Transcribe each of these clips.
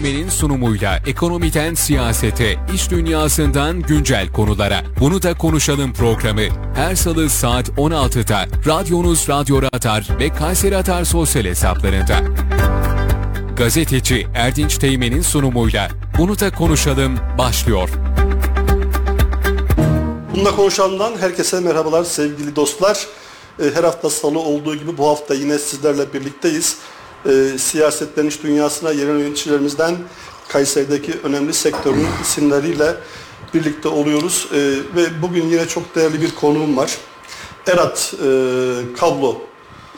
Teğmen'in sunumuyla ekonomiden siyasete, iş dünyasından güncel konulara. Bunu da konuşalım programı. Her salı saat 16'da radyonuz Radyo Radar ve Kayseri Radar sosyal hesaplarında. Gazeteci Erdinç Teğmen'in sunumuyla Bunu da konuşalım başlıyor. Bununla konuşandan herkese merhabalar sevgili dostlar. Ee, Her hafta salı olduğu gibi bu hafta yine sizlerle birlikteyiz. Ee, Siyasetten iş dünyasına yerel yöneticilerimizden Kayseri'deki önemli sektörün isimleriyle birlikte oluyoruz. Ee, Ve bugün yine çok değerli bir konuğum var. Erat e, Kablo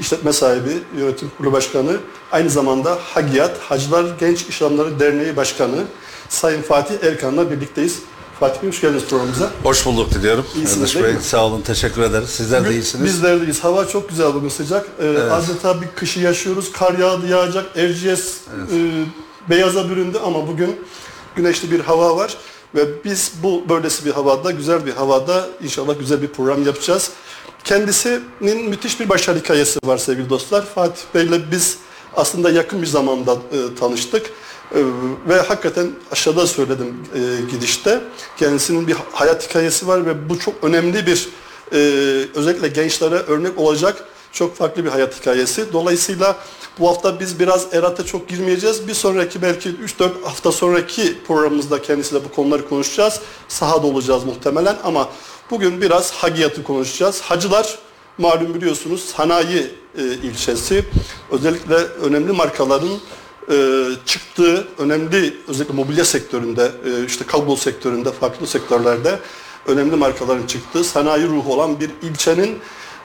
işletme sahibi, yönetim kurulu başkanı, aynı zamanda Hagiyat, Hacılar Genç İş Derneği Başkanı Sayın Fatih Erkan'la birlikteyiz. Fatih Bey hoş geldiniz programımıza. Hoş bulduk diliyorum. İyisiniz Erdinç Bey, mi? sağ olun, teşekkür ederiz. Sizler de iyisiniz. Bizler deyiz. Hava çok güzel bugün sıcak. Ee, Adeta bir kışı yaşıyoruz. Kar yağdı yağacak. Erciyes e, beyaza büründü ama bugün güneşli bir hava var. Ve biz bu böylesi bir havada, güzel bir havada inşallah güzel bir program yapacağız. Kendisinin müthiş bir başarı hikayesi var sevgili dostlar. Fatih Bey'le biz aslında yakın bir zamanda e, tanıştık. E, ve hakikaten aşağıda söyledim e, gidişte. Kendisinin bir hayat hikayesi var ve bu çok önemli bir e, özellikle gençlere örnek olacak çok farklı bir hayat hikayesi. Dolayısıyla bu hafta biz biraz Erat'a çok girmeyeceğiz. Bir sonraki belki 3-4 hafta sonraki programımızda kendisiyle bu konuları konuşacağız. Sahada olacağız muhtemelen ama bugün biraz Hagiyat'ı konuşacağız. Hacılar malum biliyorsunuz sanayi e, ilçesi. Özellikle önemli markaların e, çıktığı önemli özellikle mobilya sektöründe, e, işte kablo sektöründe, farklı sektörlerde önemli markaların çıktığı sanayi ruhu olan bir ilçenin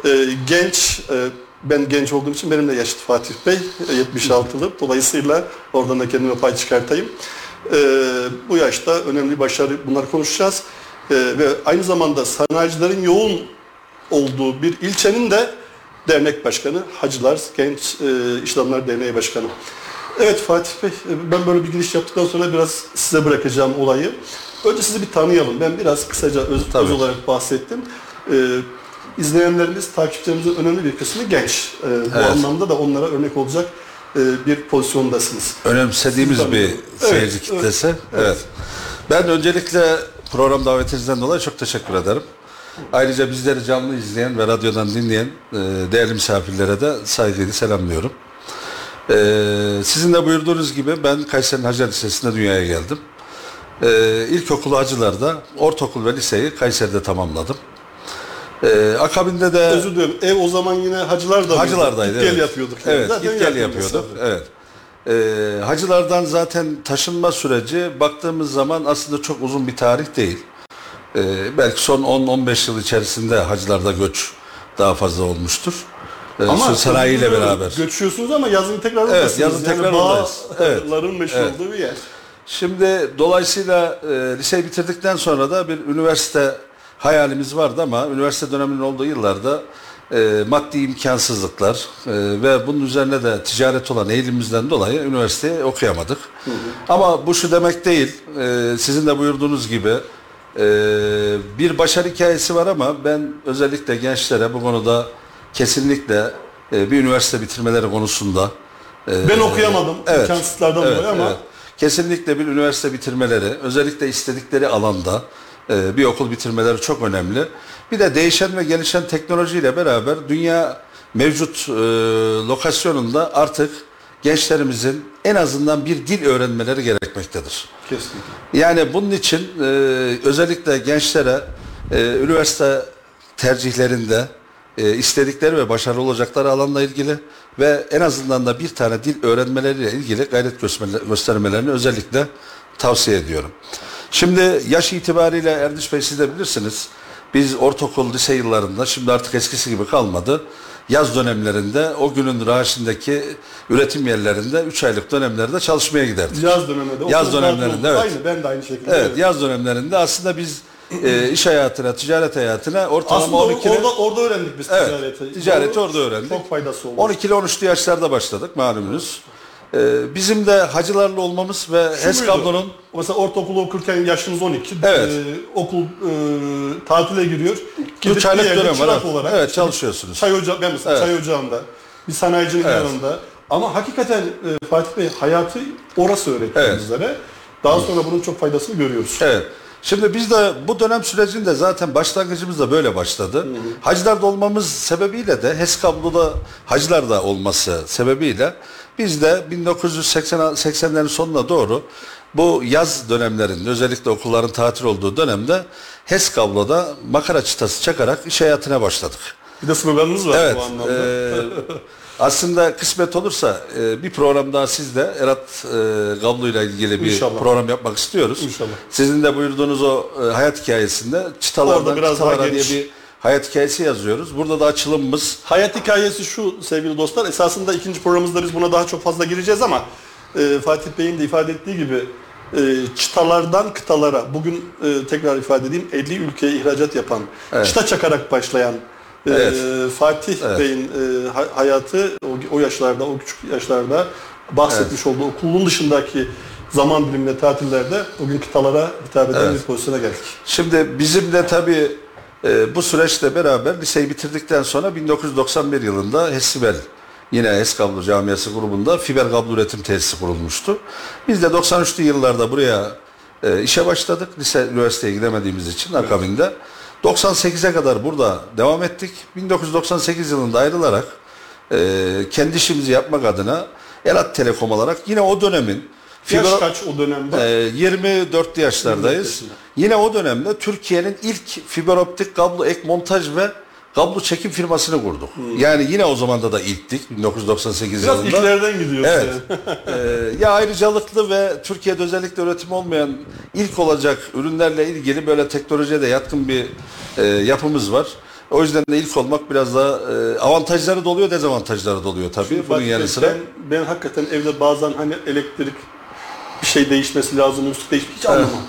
e, genç, e, ben genç olduğum için benimle yaşıt Fatih Bey, e, 76'lı. Dolayısıyla oradan da kendime pay çıkartayım. E, bu yaşta önemli başarı bunları konuşacağız. E, ve aynı zamanda sanayicilerin yoğun olduğu bir ilçenin de dernek başkanı, Hacılar Genç e, İş Adamları Derneği Başkanı. Evet Fatih Bey, e, ben böyle bir giriş yaptıktan sonra biraz size bırakacağım olayı. Önce sizi bir tanıyalım. Ben biraz kısaca öz, Tabii. öz olarak bahsettim. Ee, izleyenlerimiz, takipçilerimizin önemli bir kısmı genç. Ee, bu Evet. anlamda da onlara örnek olacak e, bir pozisyondasınız. Önemsediğimiz Sizi bir tanıyorum. Evet, seyirci evet, kitlesi. Evet. Ben öncelikle program davetinizden dolayı çok teşekkür ederim. Ayrıca bizleri canlı izleyen ve radyodan dinleyen e, değerli misafirlere de saygıyla selamlıyorum. E, sizin de buyurduğunuz gibi ben Kayseri'nin Hacı Lisesi'nde dünyaya geldim. E, ilkokulu Hacılar'da, ortaokul ve liseyi Kayseri'de tamamladım. E, akabinde de... Özür dilerim. Ev o zaman yine hacılar da mıydı? Hacılardaydı. Git Gel evet. yapıyorduk. yani. Evet, git gel yapıyorduk. Evet. Ee, hacılardan zaten taşınma süreci baktığımız zaman aslında çok uzun bir tarih değil. Ee, belki son 10-15 yıl içerisinde hacılarda göç daha fazla olmuştur. Ee, Ama özür diliyorum. beraber. Göçüyorsunuz ama yazın tekrar Evet, yazın tekrar oradayız. Evet. Bağların meşhur Evet. olduğu bir yer. Şimdi dolayısıyla e, liseyi bitirdikten sonra da bir üniversite hayalimiz vardı ama üniversite döneminin olduğu yıllarda e, maddi imkansızlıklar e, ve bunun üzerine de ticaret olan eğilimimizden dolayı üniversiteyi okuyamadık. Ama bu şu demek değil, e, sizin de buyurduğunuz gibi e, bir başarı hikayesi var ama ben özellikle gençlere bu konuda kesinlikle e, bir üniversite bitirmeleri konusunda e, Ben okuyamadım Evet. imkansızlardan Evet, dolayı ama evet. Kesinlikle bir üniversite bitirmeleri, özellikle istedikleri alanda e, bir okul bitirmeleri çok önemli. Bir de değişen ve gelişen teknolojiyle beraber dünya mevcut e, lokasyonunda artık gençlerimizin en azından bir dil öğrenmeleri gerekmektedir. kesinlikle. Yani bunun için e, özellikle gençlere e, üniversite tercihlerinde e, istedikleri ve başarılı olacakları alanla ilgili ve en azından da bir tane dil öğrenmeleriyle ilgili gayret göstermele- göstermelerini özellikle tavsiye ediyorum. Şimdi yaş itibariyle Erdinç Bey siz de bilirsiniz. Biz ortaokul, lise yıllarında şimdi artık eskisi gibi kalmadı. Yaz dönemlerinde o günün raşindeki üretim yerlerinde 3 aylık dönemlerde çalışmaya giderdik. Yaz döneminde. Yaz dönemlerinde, evet. Aynı ben de aynı şekilde. Evet, yaz dönemlerinde aslında biz e, iş hayatına, ticaret hayatına ortalama Aslında 12 orada, orada öğrendik biz Evet, ticareti. ticareti Doğru. orada öğrendik. Çok faydası oldu. 12'li 13'lü yaşlarda başladık malumunuz. E, bizim de hacılarla olmamız ve Şu HES muydu? kablonun Mesela ortaokulu okurken yaşınız 12. Evet. Ee, okul e, tatile giriyor. 3 aylık bir yerde dönem var. çırak evet. olarak. Evet çalışıyorsunuz. Çay ocağı, ben mesela Evet. çay ocağında, bir sanayicinin Evet. yanında Ama hakikaten e, Fatih Bey hayatı orası öğretti Evet. bizlere. Daha sonra bunun çok faydasını görüyoruz. Evet. Şimdi biz de bu dönem sürecinde zaten başlangıcımız da böyle başladı. Hacılarda olmamız sebebiyle de HESKABLO'da hacılarda olması sebebiyle biz de 1980'lerin sonuna doğru bu yaz dönemlerinde özellikle okulların tatil olduğu dönemde HESKABLO'da makara çıtası çakarak iş hayatına başladık. Bir de sloganınız var Evet. bu anlamda. eee, aslında kısmet olursa eee, bir program daha sizle Erat eee Gablo ile ilgili bir İnşallah. program yapmak istiyoruz. İnşallah. Sizin de buyurduğunuz o eee, hayat hikayesinde çıtalardan Orada biraz daha çıtalara diye geniş. bir hayat hikayesi yazıyoruz. Burada da açılımımız Hayat hikayesi şu sevgili dostlar. Esasında ikinci programımızda biz buna daha çok fazla gireceğiz ama e, Fatih Bey'in de ifade ettiği gibi e, çıtalardan kıtalara bugün e, tekrar ifade edeyim 50 ülkeye ihracat yapan, çıta çakarak başlayan e, Evet. Fatih Bey'in e, ha- hayatı o, o yaşlarda, o küçük yaşlarda bahsetmiş olduğu okulun dışındaki zaman diliminde tatillerde bugün kıtalara hitap eden bir pozisyona geldik. Şimdi bizim de tabii e, bu süreçle beraber liseyi bitirdikten sonra 1991 yılında HESİBEL yine HES Kablo Camiası grubunda fiber kablo üretim tesisi kurulmuştu. Biz de 93'lü yıllarda buraya e, işe başladık. Lise üniversiteye gidemediğimiz için akabinde. 98'e kadar burada devam ettik. 1998 yılında ayrılarak e, kendi işimizi yapmak adına Elat Telekom olarak yine o dönemin Yaş fiber- kaç o dönemde? ee, 24 yaşlardayız. yaşında. Yine o dönemde Türkiye'nin ilk fiber optik kablo ek montaj ve kablo çekim firmasını kurduk. Yani yine o zamanda da ilktik 1998 Biraz yılında. ilklerden gidiyoruz. Evet. yani. Ee, ya ayrıcalıklı ve Türkiye'de özellikle üretim olmayan ilk olacak ürünlerle ilgili böyle teknolojiye de yatkın bir e, yapımız var. O yüzden de ilk olmak biraz daha e, avantajları da oluyor, dezavantajları da oluyor tabii. Bunun Bak, yanı sıra. Ben, ben hakikaten evde bazen hani elektrik bir şey değişmesi lazım, üstlük değişmesi hiç anlamam.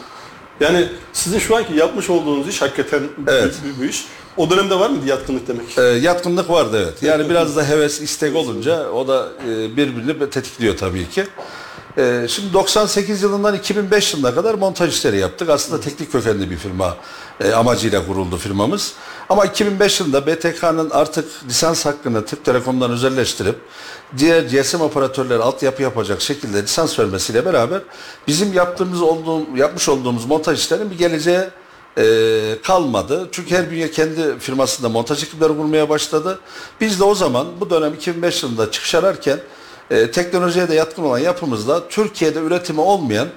Yani sizin şu anki yapmış olduğunuz iş hakikaten Evet. büyük bir iş. O dönemde var mıydı yatkınlık demek? E, yatkınlık vardı evet. Yani biraz da heves, istek olunca o da e, birbirini tetikliyor tabii ki. E, şimdi 98 yılından 2005 yılına kadar montaj işleri yaptık. Aslında teknik kökenli bir firma e, amacıyla kuruldu firmamız. Ama 2005 yılında BTK'nın artık lisans hakkını Türk Telekom'dan özelleştirip diğer GSM operatörleri altyapı yapacak şekilde lisans vermesiyle beraber bizim yaptığımız olduğum, yapmış olduğumuz montaj işlerinin bir geleceği e, kalmadı. Çünkü her bünye kendi firmasında montaj ekipleri kurmaya başladı. Biz de o zaman bu dönem 2005 yılında çıkış ararken e, teknolojiye de yatkın olan yapımızla Türkiye'de üretimi olmayan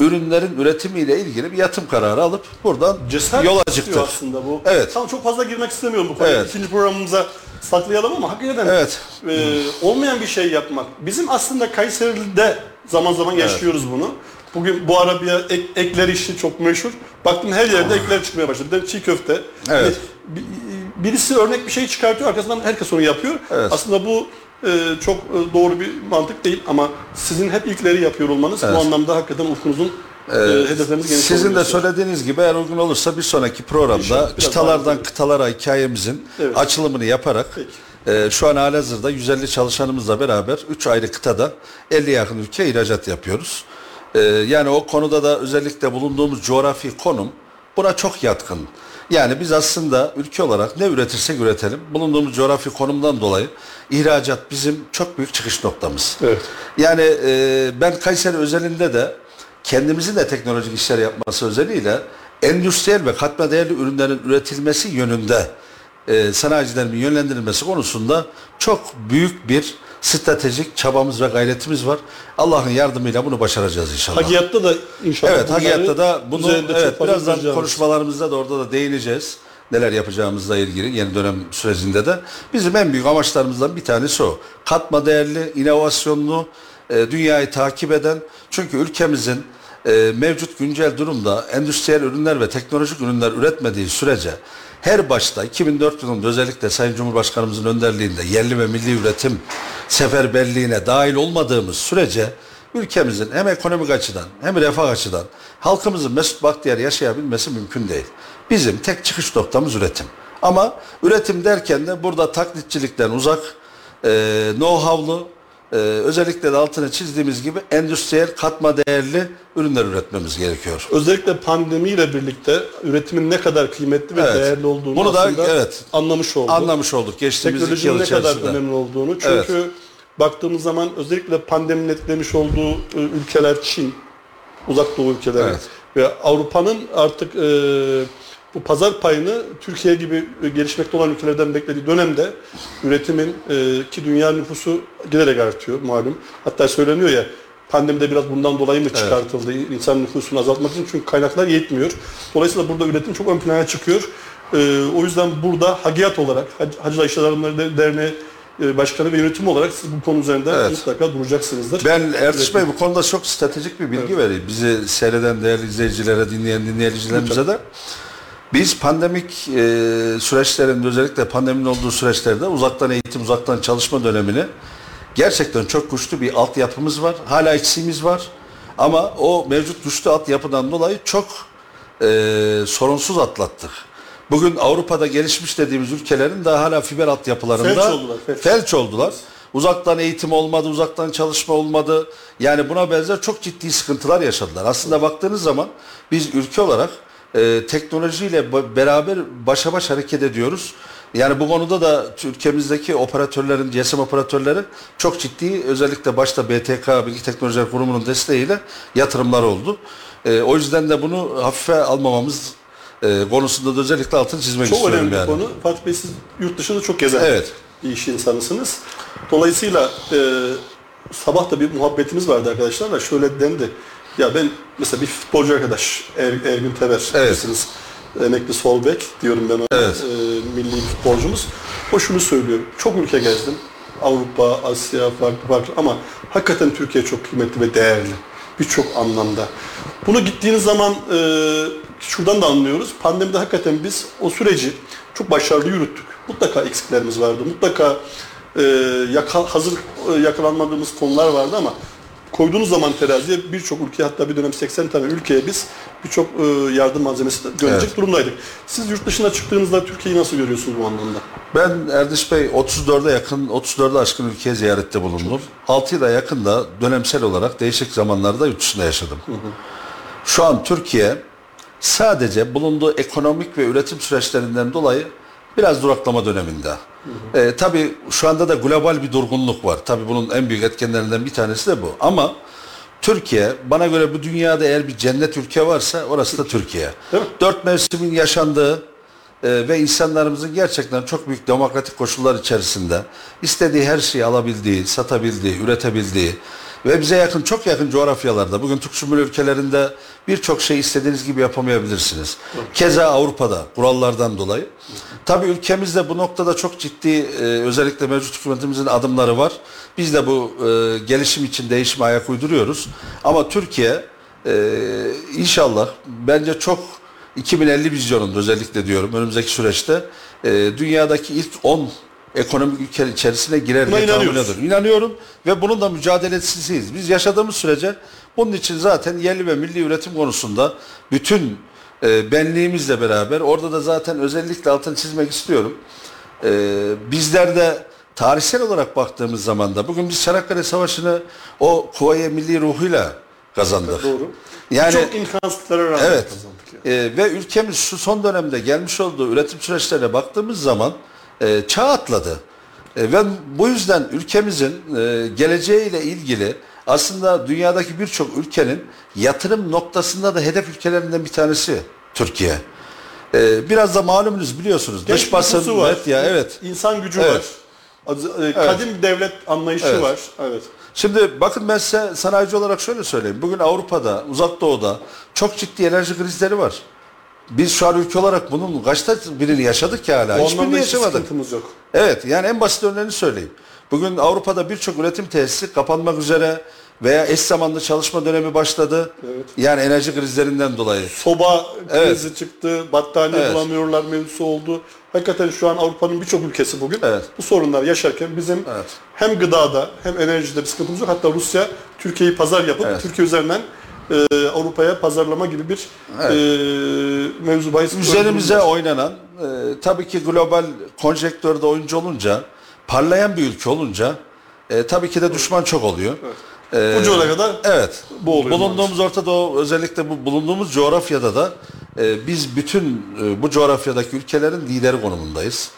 ürünlerin üretimiyle ilgili bir yatım kararı alıp buradan Cesaret yola çıktık. aslında bu. Evet. Tamam çok fazla girmek istemiyorum bu konuya. Evet. İkinci programımıza saklayalım ama hakikaten Evet. e, olmayan bir şey yapmak. Bizim aslında Kayseri'de zaman zaman yaşıyoruz bunu. Bugün bu ara bir ek, ekler işi çok meşhur. Baktım her yerde ekler çıkmaya başladı. Bir de çiğ köfte. Evet. Hani bi- birisi örnek bir şey çıkartıyor arkasından herkes onu yapıyor. Evet. Aslında bu e, çok e, doğru bir mantık değil ama sizin hep ilkleri yapıyor olmanız bu anlamda hakikaten ufkunuzun e, hedefleriniz geniş Sizin de söylediğiniz gibi eğer uygun olursa bir sonraki programda İnşallah, uygun. kıtalara hikayemizin Evet. açılımını yaparak Peki. e, şu an halihazırda 150 çalışanımızla beraber 3 ayrı kıtada 50 yakın ülke ihracat yapıyoruz. E, yani o konuda da özellikle bulunduğumuz coğrafi konum buna çok yatkın. Yani biz aslında ülke olarak ne üretirsek üretelim bulunduğumuz coğrafi konumdan dolayı ihracat bizim çok büyük çıkış noktamız. Evet. Yani e, ben Kayseri özelinde de kendimizin de teknolojik işler yapması özelliğiyle endüstriyel ve katma değerli ürünlerin üretilmesi yönünde e, sanayicilerimin yönlendirilmesi konusunda çok büyük bir stratejik çabamız ve gayretimiz var. Allah'ın yardımıyla bunu başaracağız inşallah. Hakiyatta da inşallah. Evet, hakiyatta da bunu evet birazdan konuşmalarımızda da orada da değineceğiz. Neler yapacağımızla ilgili yeni dönem sürecinde de bizim en büyük amaçlarımızdan bir tanesi o. Katma değerli, inovasyonlu, e, dünyayı takip eden çünkü ülkemizin e, mevcut güncel durumda endüstriyel ürünler ve teknolojik ürünler üretmediği sürece her başta 2004 yılında özellikle Sayın Cumhurbaşkanımızın önderliğinde yerli ve milli üretim seferberliğine dahil olmadığımız sürece ülkemizin hem ekonomik açıdan hem refah açıdan halkımızın mesut bahtiyar yaşayabilmesi mümkün değil. Bizim tek çıkış noktamız üretim. Ama üretim derken de burada taklitçilikten uzak, e, know-how'lu, e, özellikle de altını çizdiğimiz gibi endüstriyel katma değerli ürünler üretmemiz gerekiyor. Özellikle pandemiyle birlikte üretimin ne kadar kıymetli ve Evet. değerli olduğunu Bunu da, aslında evet. anlamış olduk. Anlamış olduk geçtiğimiz iki yıl Teknolojinin ne kadar içerisinde. önemli olduğunu. Çünkü baktığımız zaman özellikle pandeminin etkilemiş olduğu e, ülkeler Çin, uzak doğu ülkeleri Evet. ve Avrupa'nın artık e, bu pazar payını Türkiye gibi e, gelişmekte olan ülkelerden beklediği dönemde üretimin e, ki dünya nüfusu giderek artıyor malum. Hatta söyleniyor ya pandemide biraz bundan dolayı mı çıkartıldı insan nüfusunu azaltmak için çünkü kaynaklar yetmiyor. Dolayısıyla burada üretim çok ön plana çıkıyor. E, o yüzden burada Hagiyat olarak Hac- Hacılar Adamları Derneği e, Başkanı ve yönetim olarak siz bu konu üzerinde Evet. mutlaka duracaksınızdır. Ben Ertuğrul Bey bu konuda çok stratejik bir bilgi vereyim. Bizi seyreden değerli izleyicilere, dinleyen dinleyicilerimize de. Biz pandemik e, süreçlerinde özellikle pandeminin olduğu süreçlerde uzaktan eğitim, uzaktan çalışma dönemini gerçekten çok güçlü bir altyapımız var. Hala eksiğimiz var. Ama o mevcut güçlü altyapıdan dolayı çok e, sorunsuz atlattık. Bugün Avrupa'da gelişmiş dediğimiz ülkelerin daha hala fiber altyapılarında Felç oldular, felç. felç oldular. Uzaktan eğitim olmadı, uzaktan çalışma olmadı. Yani buna benzer çok ciddi sıkıntılar yaşadılar. Aslında baktığınız zaman biz ülke olarak e, teknolojiyle beraber başa baş hareket ediyoruz. Yani bu konuda da ülkemizdeki operatörlerin, GSM operatörleri çok ciddi özellikle başta BTK, Bilgi Teknolojiler Kurumu'nun desteğiyle yatırımlar oldu. E, o yüzden de bunu hafife almamamız e, konusunda da özellikle altını çizmek Çok istiyorum önemli bir yani. konu. Fatih Bey siz yurt dışında çok gezen Evet. bir iş insanısınız. Dolayısıyla e, sabah da bir muhabbetimiz vardı arkadaşlarla. Şöyle dendi. Ya ben mesela bir futbolcu arkadaş er, Ergün Teber Evet. bilirsiniz. Emekli sol bek diyorum ben ona. Evet. E, milli futbolcumuz. O şunu söylüyor. Çok ülke gezdim. Avrupa, Asya farklı farklı ama hakikaten Türkiye çok kıymetli ve değerli. Birçok anlamda. Bunu gittiğiniz zaman e, şuradan da anlıyoruz. Pandemide hakikaten biz o süreci çok başarılı yürüttük. Mutlaka eksiklerimiz vardı. Mutlaka e, yaka, hazır e, yakalanmadığımız konular vardı ama koyduğunuz zaman teraziye birçok ülke hatta bir dönem 80 tane ülkeye biz birçok e, yardım malzemesi de gönderecek Evet. durumdaydık. Siz yurt dışına çıktığınızda Türkiye'yi nasıl görüyorsunuz bu anlamda? Ben Erdiş Bey 34'e yakın, 34'e aşkın ülkeye ziyarette bulundum. 6 yıla yakın da dönemsel olarak değişik zamanlarda yurt dışında yaşadım. Şu an Türkiye sadece bulunduğu ekonomik ve üretim süreçlerinden dolayı biraz duraklama döneminde. Ee, tabii şu anda da global bir durgunluk var. Tabii bunun en büyük etkenlerinden bir tanesi de bu. Ama Türkiye bana göre bu dünyada eğer bir cennet ülke varsa orası da Türkiye. Dört mevsimin yaşandığı e, ve insanlarımızın gerçekten çok büyük demokratik koşullar içerisinde istediği her şeyi alabildiği, satabildiği, üretebildiği ve bize yakın çok yakın coğrafyalarda bugün Türk ülkelerinde birçok şey istediğiniz gibi yapamayabilirsiniz. Keza Avrupa'da kurallardan dolayı. Tabii ülkemizde bu noktada çok ciddi e, özellikle mevcut hükümetimizin adımları var. Biz de bu e, gelişim için değişime ayak uyduruyoruz. Ama Türkiye e, inşallah bence çok 2050 vizyonunda özellikle diyorum önümüzdeki süreçte e, dünyadaki ilk 10 ekonomik ülke içerisine girer Buna diye tahmin inanıyoruz. ediyorum. İnanıyorum ve bunun da mücadelesisiyiz. Biz yaşadığımız sürece bunun için zaten yerli ve milli üretim konusunda bütün e, benliğimizle beraber orada da zaten özellikle altını çizmek istiyorum. E, bizler de tarihsel olarak baktığımız zaman da bugün biz Çanakkale Savaşı'nı o Kuvayi Milli ruhuyla kazandık. Doğru. Yani çok imkansızlıklara rağmen Evet. kazandık. yani. Ee, ve ülkemiz şu son dönemde gelmiş olduğu üretim süreçlerine baktığımız zaman e, çağ atladı. E, ve bu yüzden ülkemizin e, geleceğiyle ilgili aslında dünyadaki birçok ülkenin yatırım noktasında da hedef ülkelerinden bir tanesi Türkiye. E, biraz da malumunuz biliyorsunuz. Genç Dış basın, var. medya evet. İnsan gücü Evet. var. E, Kadim devlet anlayışı Evet. var. Evet. Şimdi bakın ben size sanayici olarak şöyle söyleyeyim. Bugün Avrupa'da, Uzak Doğu'da çok ciddi enerji krizleri var. Biz şu an ülke olarak bunun kaçta birini yaşadık ki hala? Hiçbirini yaşamadık. sıkıntımız yok. Evet yani en basit örneğini söyleyeyim. Bugün Avrupa'da birçok üretim tesisi kapanmak üzere veya eş zamanlı çalışma dönemi başladı. Evet. Yani enerji krizlerinden dolayı. Soba Evet. krizi çıktı, battaniye Evet. bulamıyorlar mevzusu oldu. Hakikaten şu an Avrupa'nın birçok ülkesi bugün Evet. bu sorunlar yaşarken bizim Evet. hem gıdada hem enerjide bir sıkıntımız yok. Hatta Rusya Türkiye'yi pazar yapıp Evet. Türkiye üzerinden e, Avrupa'ya pazarlama gibi bir e, mevzu bahis Üzerimize oynanan e, tabii ki global konjektörde oyuncu olunca parlayan bir ülke olunca e, tabii ki de düşman çok oluyor. E, Ucuna kadar Evet. Bu oluyor Bulunduğumuz Orta Doğu özellikle bu bulunduğumuz coğrafyada da e, biz bütün e, bu coğrafyadaki ülkelerin lideri konumundayız.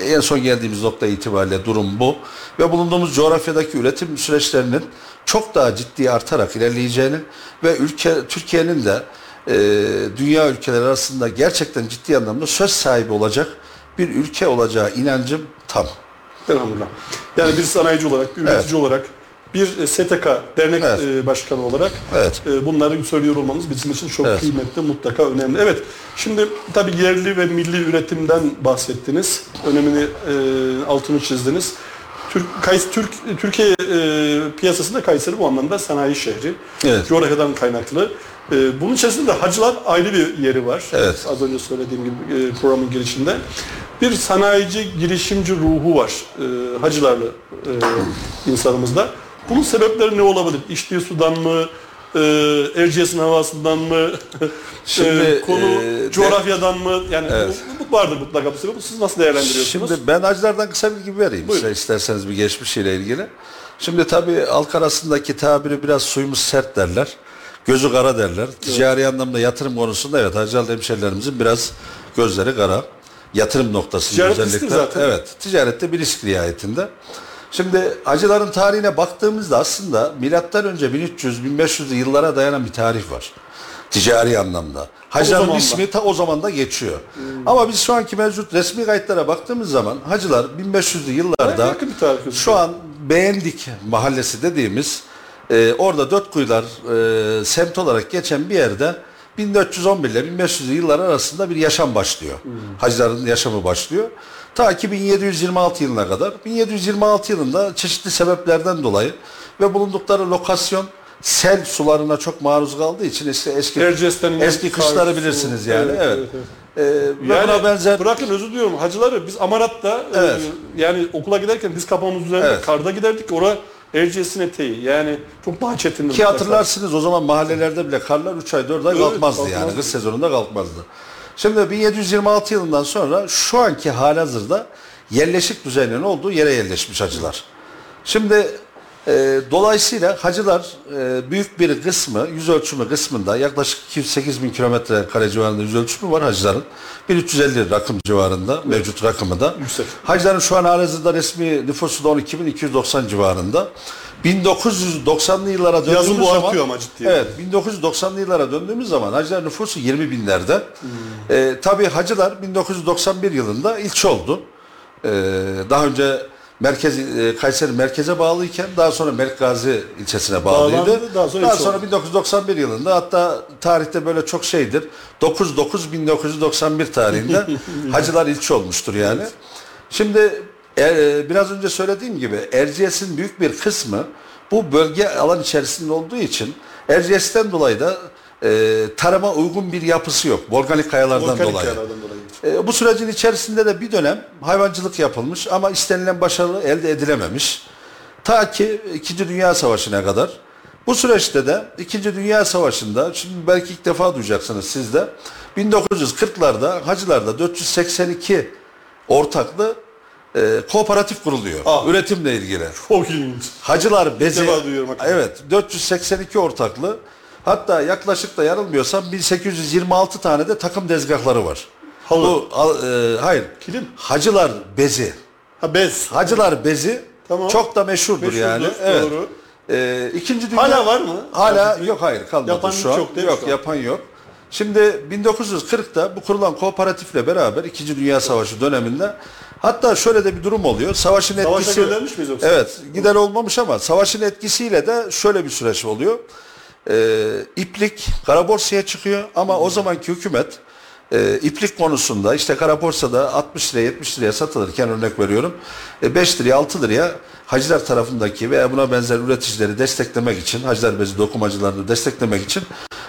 En son geldiğimiz nokta itibariyle durum bu. Ve bulunduğumuz coğrafyadaki üretim süreçlerinin çok daha ciddi artarak ilerleyeceğini ve ülke Türkiye'nin de e, dünya ülkeleri arasında gerçekten ciddi anlamda söz sahibi olacak bir ülke olacağı inancım tam. Elhamdülillah. Yani bir sanayici olarak, bir üretici Evet. olarak, bir STK, dernek Evet. e, başkanı olarak Evet. e, bunları söylüyor olmamız bizim için çok Evet. kıymetli, mutlaka önemli. Evet, şimdi tabii yerli ve milli üretimden bahsettiniz. Önemini, e, altını çizdiniz. Türk, Kays, Türk, Türkiye e, piyasasında Kayseri bu anlamda sanayi şehri. Evet. Coğrafyadan kaynaklı. E, bunun içerisinde de hacılar ayrı bir yeri var. Evet. Az önce söylediğim gibi e, programın girişinde. Bir sanayici, girişimci ruhu var e, hacılarlı e, insanımızda. Bunun sebepleri ne olabilir? İçtiği sudan mı? E, Erciyes'in havasından mı? Şimdi, e, konu e, coğrafyadan mı? Yani Evet. bu, bu vardır mutlaka bu sebep. Siz nasıl değerlendiriyorsunuz? Şimdi ben acılardan kısa bilgi vereyim Buyurun. size isterseniz bir geçmişiyle ilgili. Şimdi tabii halk arasındaki tabiri biraz suyumuz sert derler. Gözü kara derler. Ticari anlamda yatırım konusunda evet Hacıalı hemşerilerimizin biraz gözleri kara. Yatırım noktası özellikle. zaten. Evet. Ticarette bir risk nihayetinde. Şimdi hacıların tarihine baktığımızda aslında milattan önce 1300-1500'lü yıllara dayanan bir tarih var. Ticari anlamda. Hacıların ismi ta o zaman da geçiyor. Ama biz şu anki mevcut resmi kayıtlara baktığımız zaman hacılar 1500'lü yıllarda şu an Beğendik mahallesi dediğimiz e, orada dört kuyular e, semt olarak geçen bir yerde 1411 ile 1500'lü yıllar arasında bir yaşam başlıyor. Hacıların yaşamı başlıyor. Ta ki 1726 yılına kadar. 1726 yılında çeşitli sebeplerden dolayı ve bulundukları lokasyon sel sularına çok maruz kaldığı için işte eski Erciyes'ten eski kışları bilirsiniz yani. Evet, Evet. evet. Ee, ve buna benzer bırakın özür diliyorum hacıları biz Amarat'ta e, Evet. yani okula giderken diz kapağımız üzerinde Evet. karda giderdik ora Erciyes'in eteği yani çok daha çetindi. Ki hatırlarsınız o zaman mahallelerde bile karlar 3 ay 4 ay Evet, kalkmazdı yani. kalkmazdı. Kış sezonunda kalkmazdı. Şimdi 1726 yılından sonra şu anki halihazırda yerleşik düzeninin olduğu yere yerleşmiş hacılar. Şimdi e, dolayısıyla hacılar e, büyük bir kısmı yüz ölçümü kısmında yaklaşık 208 bin kilometre kare civarında yüz ölçümü var hacıların. 1350 rakım civarında mevcut rakımı da. Yüksek. Hacıların şu an halihazırda resmi nüfusu da 12.290 civarında. 1990'lı yıllara döndüğümüz Yazın bu zaman ama ciddi. Evet 1990'lı yıllara döndüğümüz zaman hacılar nüfusu 20 binlerde. Ee, tabii hacılar 1991 yılında ilçe oldu. Ee, daha önce merkez e, Kayseri merkeze bağlıyken daha sonra Melikgazi ilçesine bağlıydı. Bağlandı, daha sonra ilçe oldu. 1991 yılında hatta tarihte böyle çok şeydir. 9-9-1991 tarihinde hacılar ilçe olmuştur yani. Şimdi e, biraz önce söylediğim gibi Erciyes'in büyük bir kısmı bu bölge alan içerisinde olduğu için Erciyes'ten dolayı da e, tarıma uygun bir yapısı yok. Volkanik kayalardan Volkanik dolayı. kayalardan dolayı. E, bu sürecin içerisinde de bir dönem hayvancılık yapılmış ama istenilen başarı elde edilememiş. Ta ki 2. Dünya Savaşı'na kadar. Bu süreçte de 2. Dünya Savaşı'nda, şimdi belki ilk defa duyacaksınız siz de, 1940'larda Hacılar'da 482 ortaklı e, kooperatif kuruluyor. Aa. Üretimle ilgili. Çok ilginç. Hacılar Bezi. Evet 482 ortaklı. Hatta yaklaşık da yanılmıyorsam 1826 tane de takım dezgahları var. Halı. Bu al- e, hayır. Kilim. Hacılar Bezi. Ha bez. Hacılar Bezi Tamam. çok da meşhurdur, Meşhurdur, yani. Evet. doğru. E, ikinci dünya Hala var mı? Hala yok hayır kalmadı Yapan şu an. çok değil mi yok şu an? yapan yok. Şimdi 1940'da bu kurulan kooperatifle beraber 2. Dünya Savaşı döneminde hatta şöyle de bir durum oluyor. Savaşın Savaşa etkisi göndermiş miyiz yoksa? Evet, gider olmamış ama savaşın etkisiyle de şöyle bir süreç oluyor. Ee, iplik kara borsaya çıkıyor ama o zamanki hükümet e, iplik konusunda işte kara borsada 60 liraya 70 liraya satılırken örnek veriyorum. E, 5 liraya 6 liraya hacılar tarafındaki veya buna benzer üreticileri desteklemek için hacılar bezi dokumacılarını desteklemek için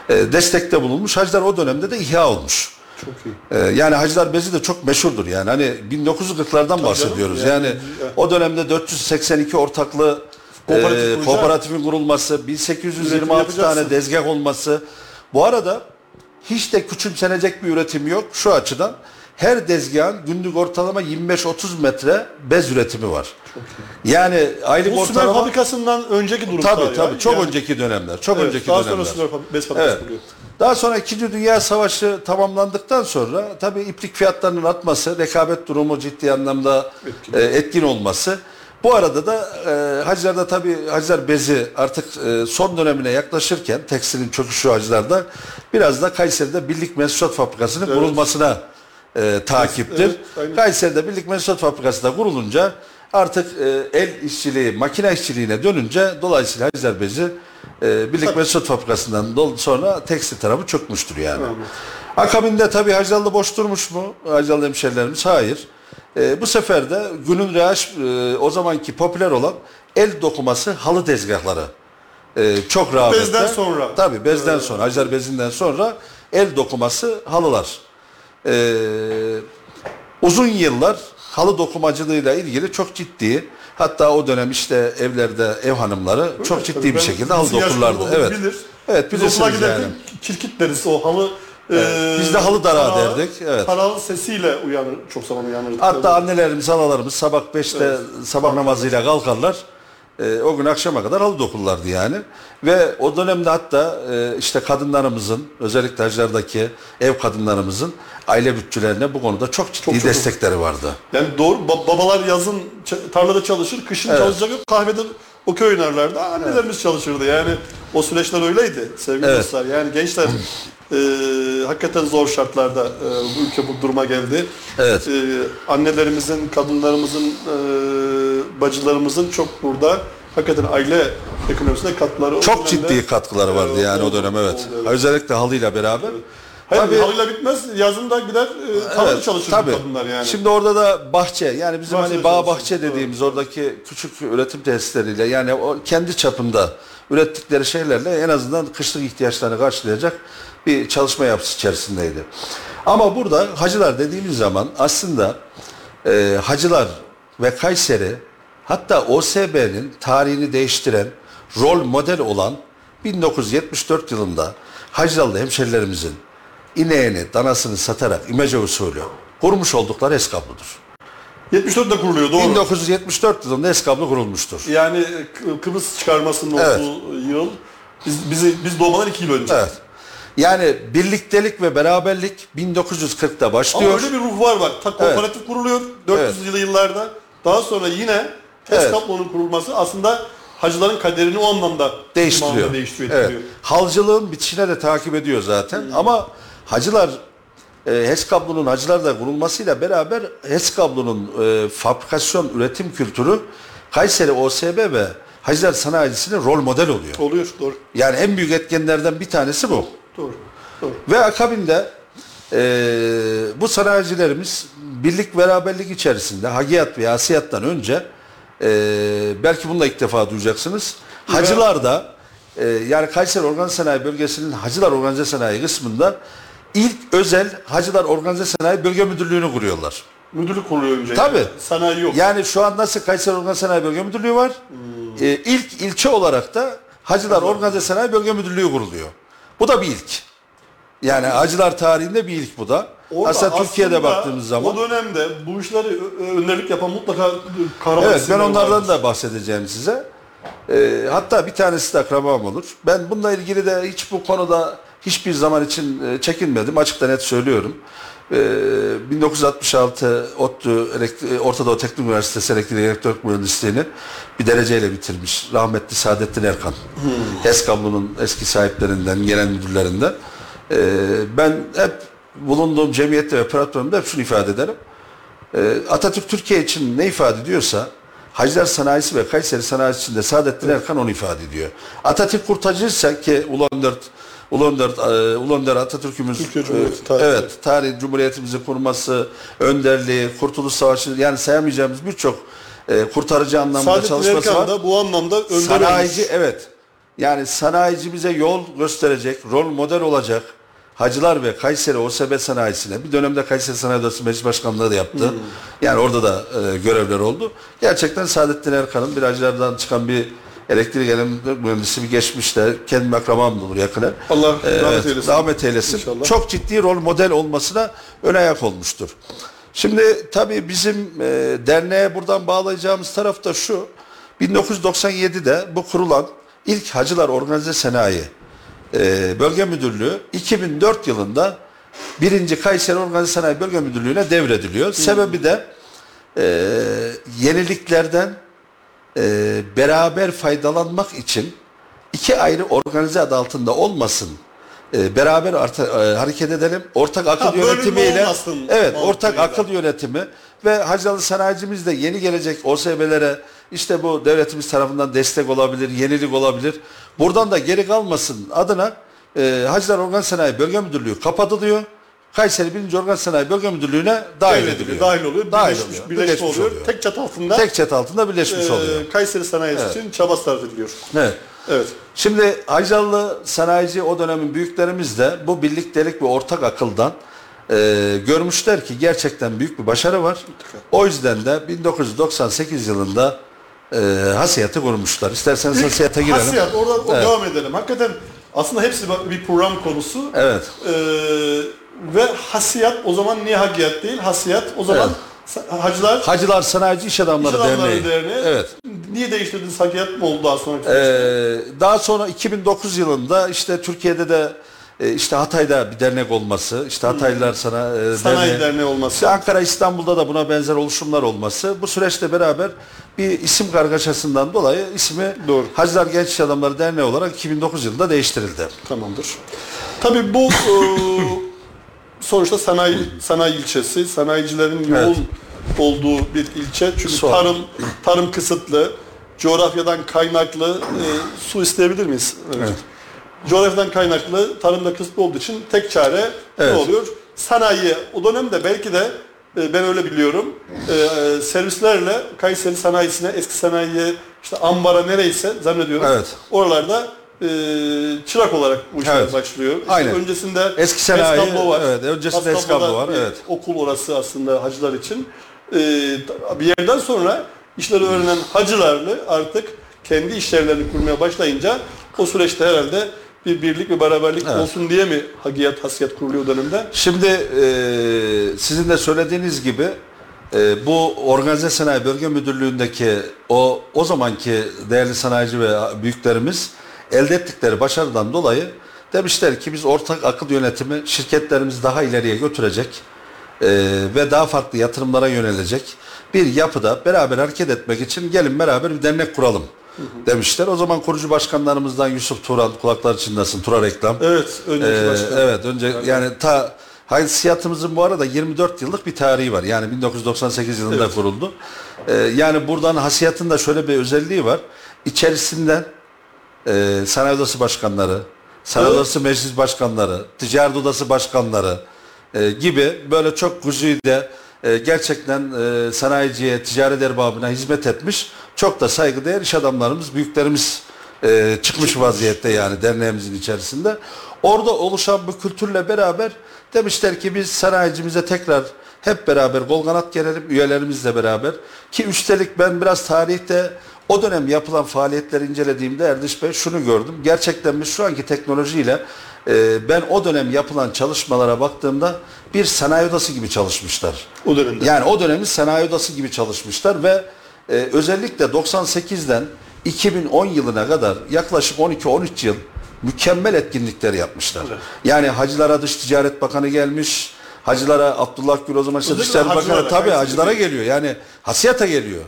e, destekte bulunmuş. Hacılar o dönemde de ihya olmuş. Çok iyi. Ee, yani Hacılar Bezi de çok meşhurdur yani. Hani 1940'lardan bahsediyoruz. canım, Yani, yani, o dönemde 482 ortaklı Kooperatif e, kuracak. kooperatifin kurulması, Üretim 1826 yapacaksın. tane dezgah olması. Bu arada hiç de küçümsenecek bir üretim yok şu açıdan. her dezgahın günlük ortalama 25-30 metre bez üretimi var. Yani aylık Bu Sümer ortalama fabrikasından önceki durum tabii tabii tabii çok önceki dönemler. Çok Evet, önceki daha dönemler. sonra Sümer bez fabrikası Evet. kuruyor. Daha sonra 2. Dünya Savaşı tamamlandıktan sonra tabii iplik fiyatlarının artması, rekabet durumu ciddi anlamda Etkin. e, etkin olması. Bu arada da e, hacılarda tabii hacılar bezi artık e, son dönemine yaklaşırken tekstilin çöküşü hacılarda biraz da Kayseri'de Birlik Mensuat Fabrikası'nın Evet. kurulmasına e, takiptir. Evet, aynen. Kayseri'de Birlik Mensuat Fabrikası da kurulunca artık e, el işçiliği, makine işçiliğine dönünce dolayısıyla hacılar bezi e, Birlik Mensuat Fabrikası'ndan dol- sonra tekstil tarafı çökmüştür yani. Akabinde tabii Hacılarlı boş durmuş mu? Hacılarlı hemşerilerimiz hayır. E, bu sefer de günün reaş e, o zamanki popüler olan el dokuması halı tezgahları. E, çok rağbette. Bezden sonra. Tabii bezden sonra, Hacer bezinden sonra el dokuması halılar. E, uzun yıllar halı dokumacılığıyla ilgili çok ciddi hatta o dönem işte evlerde ev hanımları çok ciddi Tabii bir şekilde halı dokurlardı. Evet. Bilir. Evet bilirsiniz yani. kirkit deriz o halı. E, biz de halı darağı tarağı- derdik, evet. Tarağı sesiyle uyanır, çok zaman uyanırdık. Hatta annelerimiz, halalarımız sabah 5'te sabah namazıyla kalkarlar. Ee, o gün akşama kadar halı dokurlardı yani. Ve o dönemde hatta e, işte kadınlarımızın özellikle hacılardaki ev kadınlarımızın aile bütçelerine bu konuda çok ciddi Çok, çok. destekleri vardı. Yani doğru ba- babalar yazın ç- tarlada çalışır, kışın Evet. çalışacak yok. Kahvede okey oynarlardı. Annelerimiz çalışırdı. Yani o süreçler öyleydi sevgili Evet. dostlar. Yani gençler e, hakikaten zor şartlarda e, bu ülke bu duruma geldi. Evet. E, annelerimizin, kadınlarımızın, e, bacılarımızın çok burada hakikaten aile ekonomisine katkıları o Çok ciddi katkıları vardı Evet, yani o dönem evet. oldu, evet. Özellikle halıyla beraber. Hayır, Tabii- halıyla bitmez. Yazın da gider e, tarlada Evet, çalışır tabii. kadınlar yani. Şimdi orada da bahçe yani bizim Bahçede hani bağ çalışır, bahçe dediğimiz oradaki küçük üretim tesisleriyle yani o kendi çapında ürettikleri şeylerle en azından kışlık ihtiyaçlarını karşılayacak bir çalışma yapısı içerisindeydi. Ama burada hacılar dediğimiz zaman aslında e, hacılar ve Kayseri hatta OSB'nin tarihini değiştiren rol model olan 1974 yılında Hacılarlı hemşerilerimizin ineğini, danasını satarak imece usulü kurmuş oldukları eskabludur. 74'te kuruluyor doğru. 1974 yılında eskablı kurulmuştur. Yani Kı- Kıbrıs çıkarmasının Evet. olduğu yıl biz bizi biz doğmadan iki yıl önce. Evet. Yani birliktelik ve beraberlik 1940'ta Ama başlıyor. öyle bir ruh var bak. Ta kooperatif kuruluyor 400'lü yıllarda. Daha sonra yine TES Evet. kurulması aslında hacıların kaderini o anlamda değiştiriyor. değiştiriyor. Evet. Halcılığın bitişine de takip ediyor zaten. Ama hacılar e, HES kablonun hacılarda kurulmasıyla beraber HES kablonun e, fabrikasyon üretim kültürü Kayseri OSB ve hacılar sanayicisinin rol model oluyor. Oluyor doğru. Yani en büyük etkenlerden bir tanesi bu. Doğru. Doğru. Ve akabinde e, bu sanayicilerimiz birlik beraberlik içerisinde Hagiyat ve Asiyat'tan önce e, belki bunu da ilk defa duyacaksınız. Hacılar da e, yani Kayseri Organize Sanayi Bölgesi'nin Hacılar Organize Sanayi kısmında ilk özel Hacılar Organize Sanayi Bölge Müdürlüğü'nü kuruyorlar. Müdürlük kuruluyor önce. Tabii. Yani. Sanayi yok. Yani şu an nasıl Kayseri Organize Sanayi Bölge Müdürlüğü var. Hmm. Ee, ilk ilçe olarak da Hacılar Organize Sanayi Bölge Müdürlüğü kuruluyor. Bu da bir ilk. Yani Hacılar tarihinde bir ilk bu da. Orada aslında Türkiye'de baktığımız zaman. O dönemde bu işleri önderlik yapan mutlaka kahraman Evet ben onlardan vardır. da bahsedeceğim size. Ee, hatta bir tanesi de akrabam olur. Ben bununla ilgili de hiç bu konuda hiçbir zaman için e, çekinmedim. Açıkta net söylüyorum. E, 1966 ODTÜ e, Orta Doğu Teknik Üniversitesi Elektrik Elektronik Mühendisliğini bir dereceyle bitirmiş. Rahmetli Saadettin Erkan. Hmm. HESKABLO'nun eski sahiplerinden, genel müdürlerinden. Ben hep bulunduğum cemiyette ve platformda hep şunu ifade ederim. Atatürk Türkiye için ne ifade ediyorsa Hacılar Sanayisi ve Kayseri Sanayisi içinde Saadettin Erkan onu ifade ediyor. Atatürk kurtacıysa ki Ulan 4 Ulan Dere, Ulan Dere Atatürk'ümüz Türkiye e, Cumhuriyeti tarihi. evet tarih cumhuriyetimizi kurması, önderliği, Kurtuluş Savaşı yani sayamayacağımız birçok e, kurtarıcı anlamda Sadık çalışması Erkan var. Da bu anlamda önder sanayici olmuş. evet. Yani sanayici bize yol gösterecek, rol model olacak. Hacılar ve Kayseri OSB sanayisine bir dönemde Kayseri Sanayi Odası Meclis Başkanlığı da yaptı. Hmm. Yani orada da e, görevler oldu. Gerçekten Saadettin Erkan'ın bir hacılardan çıkan bir elektrik elektrik mühendisi bir geçmişte kendim akrabam da olur yakına. Allah Ee, rahmet eylesin. Rahmet eylesin. İnşallah. Çok ciddi rol model olmasına ön ayak olmuştur. Şimdi tabii bizim e, derneğe buradan bağlayacağımız taraf da şu. 1997'de bu kurulan ilk Hacılar Organize Sanayi e, Bölge Müdürlüğü 2004 yılında birinci Kayseri Organize Sanayi Bölge Müdürlüğü'ne devrediliyor. Sebebi de e, yeniliklerden e, beraber faydalanmak için iki ayrı organize adı altında olmasın. E, beraber arta- e, hareket edelim. Ortak akıl Ha, yönetimiyle olmasın evet ortak akıl yönetimi ve Hacılı sanayicimiz de yeni gelecek OSB'lere işte bu devletimiz tarafından destek olabilir, yenilik olabilir. Buradan da geri kalmasın adına e, Hacılar Organ Sanayi Bölge Müdürlüğü kapatılıyor. Kayseri 1. Organ Sanayi Bölge Müdürlüğü'ne dahil Devrediliyor, ediliyor. Dahil oluyor. Dahil birleşmiş, oluyor, birleşme birleşmiş oluyor. oluyor. Tek çatı altında Tek çatı altında birleşmiş e, oluyor. Kayseri sanayisi için çaba sarf ediliyor. Evet. Evet. Şimdi Hacallı sanayici o dönemin büyüklerimiz de bu birliktelik ve ortak akıldan e, görmüşler ki gerçekten büyük bir başarı var. O yüzden de 1998 yılında e, hasiyatı kurmuşlar. İsterseniz hasiyata girelim. Hasiyat, orada o Evet. devam edelim. Hakikaten aslında hepsi bir program konusu. Evet. Ee, ve hasiyat o zaman niye hakiyat değil? Hasiyat o zaman sa- hacılar Hacılar Sanayici İş Adamları, İş Adamları Derneği. Derneği. Evet. niye değiştirdiniz hakiyat mı oldu daha sonra? Ee, daha sonra 2009 yılında işte Türkiye'de de e, işte Hatay'da bir dernek olması, işte Hataylılar sana e, Sanayi derneği- Derneği olması. İşte Ankara, İstanbul'da da buna benzer oluşumlar olması. Bu süreçle beraber bir isim kargaşasından dolayı ismi Doğru. Hacılar Genç Adamları Derneği olarak 2009 yılında değiştirildi. Tamamdır. Tabii bu e, sonuçta sanayi sanayi ilçesi, sanayicilerin yoğun Evet. olduğu bir ilçe. Çünkü Son. tarım tarım kısıtlı, coğrafyadan kaynaklı e, su isteyebilir miyiz? Evet. Coğrafyadan kaynaklı, tarımda kısıtlı olduğu için tek çare Evet. ne oluyor? Sanayi. O dönemde belki de e, ben öyle biliyorum. e, servislerle Kayseri sanayisine, eski sanayiye, işte ambara nereyse zannediyorum. Evet. Oralarda e, çırak olarak bu işler Evet. başlıyor. İşte Aynen. öncesinde Eski sanayi, Eskablo var. evet, öncesinde Eskablo var, evet. Okul orası aslında hacılar için. E, bir yerden sonra işleri öğrenen hacılarlı artık kendi işlerlerini kurmaya başlayınca o süreçte herhalde bir birlik ve beraberlik Evet. olsun diye mi hagiyat, hasiyat kuruluyor dönemde? Şimdi e, sizin de söylediğiniz gibi e, bu Organize Sanayi Bölge Müdürlüğü'ndeki o o zamanki değerli sanayici ve büyüklerimiz elde ettikleri başarıdan dolayı demişler ki biz ortak akıl yönetimi şirketlerimizi daha ileriye götürecek e, ve daha farklı yatırımlara yönelecek bir yapıda beraber hareket etmek için gelin beraber bir dernek kuralım demişler. O zaman kurucu başkanlarımızdan Yusuf Turan kulaklar çınlasın Tura Reklam. Evet, önceki Ee, başkan. evet önce yani ta haysiyatımızın bu arada 24 yıllık bir tarihi var. Yani 1998 yılında Evet. kuruldu. Ee, yani buradan hasiyatın da şöyle bir özelliği var. İçerisinden e, sanayi odası başkanları, sanayi Evet. odası meclis başkanları, ticaret odası başkanları e, gibi böyle çok güzide e, gerçekten e, sanayiciye, ticaret erbabına hizmet etmiş çok da saygıdeğer iş adamlarımız, büyüklerimiz e, çıkmış vaziyette yani derneğimizin içerisinde. Orada oluşan bu kültürle beraber demişler ki biz sanayicimize tekrar hep beraber kol kanat gelelim üyelerimizle beraber. Ki üstelik ben biraz tarihte o dönem yapılan faaliyetleri incelediğimde Erdiş Bey şunu gördüm. Gerçekten biz şu anki teknolojiyle e, ben o dönem yapılan çalışmalara baktığımda bir sanayi odası gibi çalışmışlar. O dönemde. Yani o dönemin sanayi odası gibi çalışmışlar ve e, özellikle 98'den 2010 yılına kadar yaklaşık 12-13 yıl mükemmel etkinlikler yapmışlar. Yani hacılara dış ticaret bakanı gelmiş, hacılara Abdullah Gül o zaman işte Özellikle dışişleri bakanı tabii Kayseri'ye hacılara geliyor. Yani hasiyata geliyor.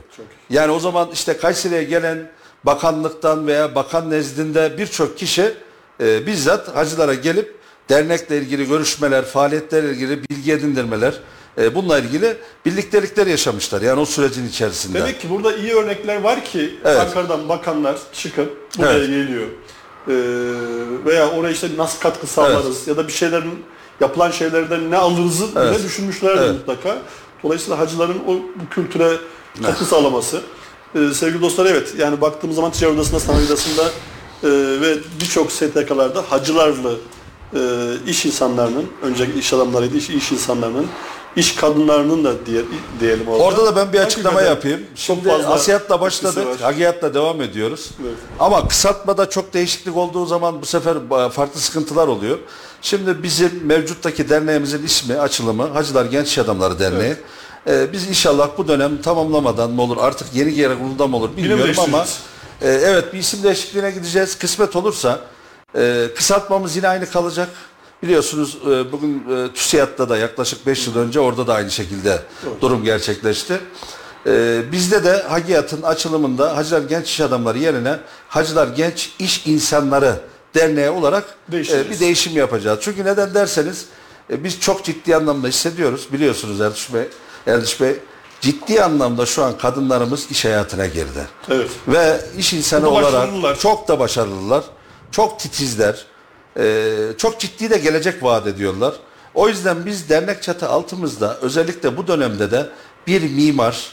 Yani o zaman işte Kayseri'ye gelen bakanlıktan veya bakan nezdinde birçok kişi e, bizzat hacılara gelip dernekle ilgili görüşmeler, faaliyetlerle ilgili bilgi edindirmeler, e, bununla ilgili birliktelikler yaşamışlar. Yani o sürecin içerisinde. Demek ki burada iyi örnekler var ki Evet. Ankara'dan bakanlar çıkıp buraya Evet. geliyor. Ee, veya oraya işte nasıl katkı sağlarız ya da bir şeylerin yapılan şeylerden ne alırızı Evet. bile düşünmüşlerdir Evet. mutlaka. Dolayısıyla hacıların o bu kültüre katkı sağlaması. Ee, sevgili dostlar evet yani baktığımız zaman ticaret odasında, sanayi odasında e, ve birçok STK'larda hacılarla e, iş insanlarının, önceki iş adamlarıydı, iş, iş insanlarının iş kadınlarının da diye, diyelim orada. Orada da ben bir açıklama Hakikaten yapayım. Şimdi Asiyat'la başladık. Hagiyat'la devam ediyoruz. Evet. Ama kısaltmada çok değişiklik olduğu zaman bu sefer farklı sıkıntılar oluyor. Şimdi bizim mevcuttaki derneğimizin ismi, açılımı Hacılar Genç Adamları Derneği. Ee, biz inşallah bu dönem tamamlamadan mı olur, artık yeni yere kurulda mı olur bilmiyorum ama e, evet bir isim değişikliğine gideceğiz. Kısmet olursa e, kısaltmamız yine aynı kalacak. Biliyorsunuz e, bugün e, TÜSİAD'da da yaklaşık 5 yıl önce orada da aynı şekilde durum gerçekleşti. E, bizde de Hagiyat'ın açılımında Hacılar Genç İş Adamları yerine Hacılar Genç İş İnsanları Derneği olarak e, bir değişim yapacağız. Çünkü neden derseniz e, biz çok ciddi anlamda hissediyoruz. Biliyorsunuz Ertuğrul Bey, Ertuğrul Bey ciddi anlamda şu an kadınlarımız iş hayatına girdi. Evet. Ve iş insanı olarak çok da başarılılar. Çok titizler. Ee, çok ciddi de gelecek vaat ediyorlar. O yüzden biz dernek çatı altımızda özellikle bu dönemde de bir mimar,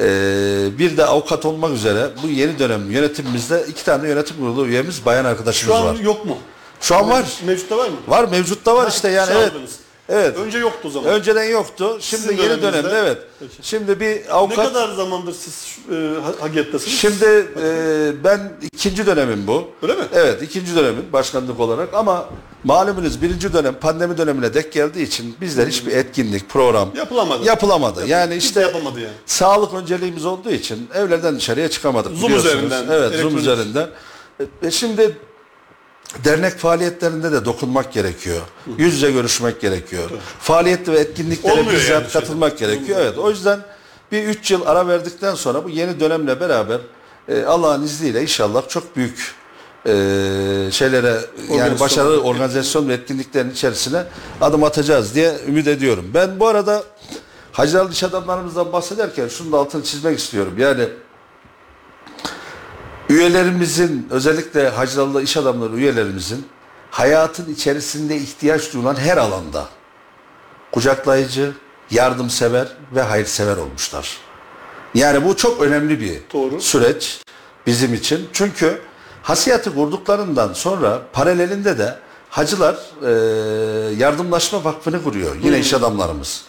e, bir de avukat olmak üzere bu yeni dönem yönetimimizde iki tane yönetim kurulu üyemiz bayan arkadaşımız Şu an var. yok mu? Şu an var. Mevcutta var mı? Var mevcutta var işte yani evet. Çağırdınız. Evet. Önce yoktu o zaman. Önceden yoktu. Şimdi Sizin yeni dönemde evet. Peki. Şimdi bir ne avukat kadar zamandır siz e, ha- Hagiyat'tasınız? Şimdi e, ben ikinci dönemim bu. Öyle mi? Evet ikinci dönemim başkanlık olarak ama malumunuz birinci dönem pandemi dönemine dek geldiği için bizler hiçbir etkinlik, program Yapılamadı. yapılamadı. Yani Kimse işte yapamadı yani. sağlık önceliğimiz olduğu için evlerden dışarıya çıkamadık Zoom biliyorsunuz. üzerinden, Evet Zoom üzerinden. E, şimdi dernek faaliyetlerinde de dokunmak gerekiyor. Yüz yüze görüşmek gerekiyor. Faaliyet ve etkinliklere Olmuyor bizzat yani şeyde. katılmak gerekiyor. Evet o yüzden bir üç yıl ara verdikten sonra bu yeni dönemle beraber e, Allah'ın izniyle inşallah çok büyük e, şeylere yani başarılı organizasyon ve etkinliklerin içerisine adım atacağız diye ümit ediyorum. Ben bu arada Hacılar iş adamlarımızdan bahsederken şunu da altını çizmek istiyorum. Yani üyelerimizin özellikle Hacılarlı iş adamları üyelerimizin hayatın içerisinde ihtiyaç duyulan her alanda kucaklayıcı, yardımsever ve hayırsever olmuşlar. Yani bu çok önemli bir Doğru. süreç bizim için. Çünkü hasiyatı kurduklarından sonra paralelinde de Hacılar e, Yardımlaşma Vakfı'nı kuruyor. Yine iş adamlarımız.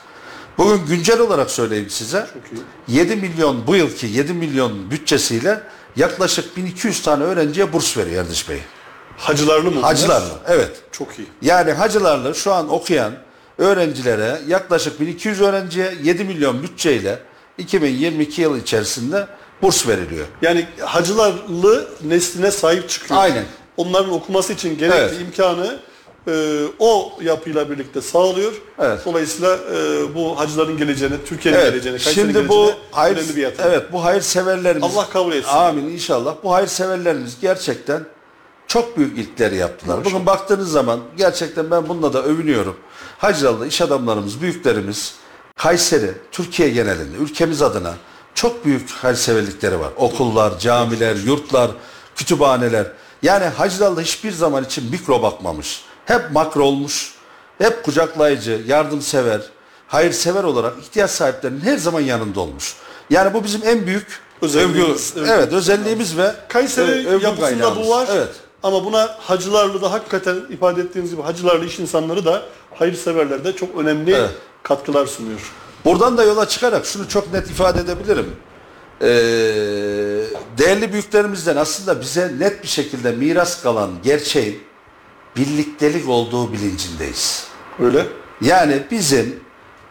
Bugün güncel olarak söyleyeyim size. Çok iyi. 7 milyon bu yılki 7 milyon bütçesiyle yaklaşık 1200 tane öğrenciye burs veriyor Erdiş Bey. Hacılarlı mı? bunlar? Hacılarla. Evet. Çok iyi. Yani hacılarla şu an okuyan öğrencilere yaklaşık 1200 öğrenciye 7 milyon bütçeyle 2022 yıl içerisinde burs veriliyor. Yani hacılarlı nesline sahip çıkıyor. Aynen. Onların okuması için gerekli Evet. imkanı e, o yapıyla birlikte sağlıyor. Evet. Dolayısıyla e, bu hacıların geleceğine, Türkiye'nin Evet. geleceğine, Kayseri'nin Şimdi bu hayır önemli bir yatırım. evet bu hayırseverlerimiz Allah kabul etsin. Amin inşallah. Bu hayırseverlerimiz gerçekten çok büyük ilkleri yaptılar. Bugün baktığınız zaman gerçekten ben bununla da övünüyorum. Hacılarlı iş adamlarımız, büyüklerimiz Kayseri, Türkiye genelinde, ülkemiz adına çok büyük hayırseverlikleri var. Okullar, camiler, yurtlar, kütüphaneler. Yani Hacılarlı hiçbir zaman için mikro bakmamış. Hep makro olmuş. Hep kucaklayıcı, yardımsever, hayırsever olarak ihtiyaç sahiplerinin her zaman yanında olmuş. Yani bu bizim en büyük Özelliğimiz, övgü, evet. evet özelliğimiz ve Kayseri e, övgü yapısında kaynağımız. bu var. Evet. Ama buna hacılarlı da hakikaten ifade ettiğiniz gibi hacılarlı iş insanları da hayırseverler de çok önemli Evet. katkılar sunuyor. Buradan da yola çıkarak şunu çok net ifade edebilirim. Ee, değerli büyüklerimizden aslında bize net bir şekilde miras kalan gerçeğin birliktelik olduğu bilincindeyiz. Öyle. Yani bizim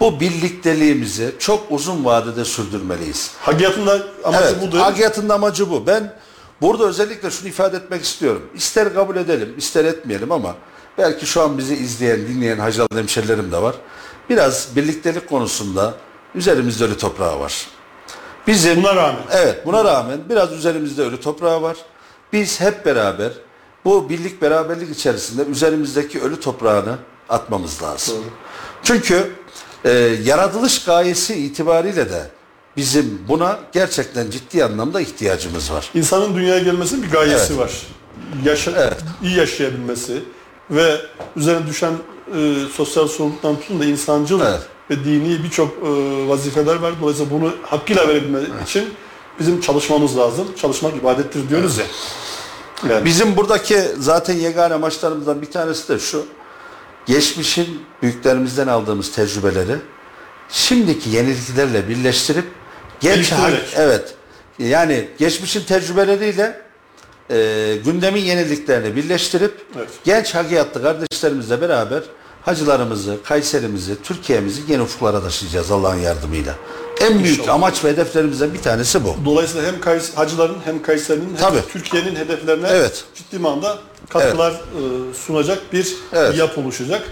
bu birlikteliğimizi çok uzun vadede sürdürmeliyiz. Hagiyatın da amacı Evet, budur. Hagiyatın da amacı bu. Ben burada özellikle şunu ifade etmek istiyorum. İster kabul edelim, ister etmeyelim ama belki şu an bizi izleyen, dinleyen hacılı hemşerilerim de var. Biraz birliktelik konusunda üzerimizde ölü toprağı var. Bizim Buna rağmen. Evet, buna rağmen biraz üzerimizde ölü toprağı var. Biz hep beraber bu birlik beraberlik içerisinde üzerimizdeki ölü toprağını atmamız lazım. Çünkü e, yaratılış gayesi itibariyle de bizim buna gerçekten ciddi anlamda ihtiyacımız var. İnsanın dünyaya gelmesinin bir gayesi Evet. var. Yaşa, Evet. iyi yaşayabilmesi ve üzerine düşen e, sosyal sorumluluktan tutun da insancıl Evet. ve dini birçok e, vazifeler var. Dolayısıyla bunu hakkıyla verebilmek için bizim çalışmamız lazım. Çalışmak ibadettir diyoruz ya. Yani Bizim buradaki zaten yegane amaçlarımızdan bir tanesi de şu. Geçmişin büyüklerimizden aldığımız tecrübeleri şimdiki yeniliklerle birleştirip genç evet yani geçmişin tecrübeleriyle e, gündemin yeniliklerini birleştirip Evet. genç hakiyatlı kardeşlerimizle beraber hacılarımızı, Kayserimizi, Türkiye'mizi yeni ufuklara taşıyacağız Allah'ın yardımıyla. En büyük İnşallah. amaç ve hedeflerimizden bir tanesi bu. Dolayısıyla hem Kays hacıların hem Kayseri'nin hem Tabii. Türkiye'nin hedeflerine Evet. ciddi manada katkılar e, sunacak bir Evet. yapı oluşacak.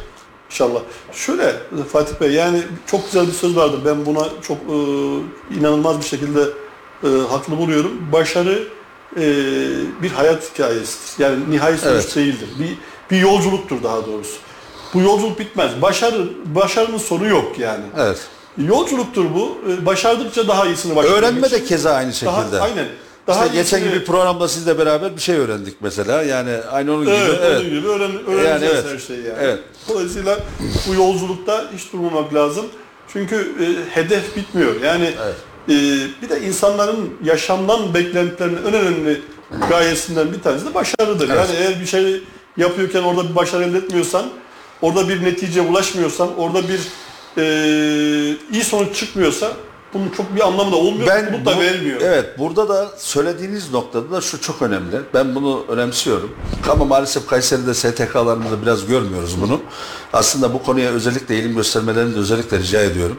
İnşallah. Şöyle e, Fatih Bey yani çok güzel bir söz vardır. Ben buna çok e, inanılmaz bir şekilde e, haklı buluyorum. Başarı e, bir hayat hikayesidir. Yani nihai sonuç Evet. değildir. Bir, bir yolculuktur daha doğrusu. Bu yolculuk bitmez. Başarı başarının sonu yok yani. Evet. Yolculuktur bu. E, Başardıkça daha iyisini başarmak Öğrenme için. de keza aynı şekilde. Daha, aynen. Daha işte geçen gibi programda sizle beraber bir şey öğrendik mesela. Yani aynı onun gibi. Evet, Evet. onun gibi öğren, öğreneceğiz Yani evet. her şeyi yani. Evet. Dolayısıyla bu yolculukta hiç durmamak lazım. Çünkü e, hedef bitmiyor. Yani Evet. e, bir de insanların yaşamdan beklentilerinin en önemli gayesinden bir tanesi de başarıdır. Evet. Yani eğer bir şey yapıyorken orada bir başarı elde etmiyorsan, orada bir neticeye ulaşmıyorsan, orada bir e, iyi sonuç çıkmıyorsa bunun çok bir anlamı da olmuyor, da bu- vermiyor. Evet, burada da söylediğiniz noktada da şu çok önemli. Ben bunu önemsiyorum. Ama maalesef Kayseri'de STK'larımızda biraz görmüyoruz bunu. Aslında bu konuya özellikle eğilim göstermelerini de özellikle rica ediyorum.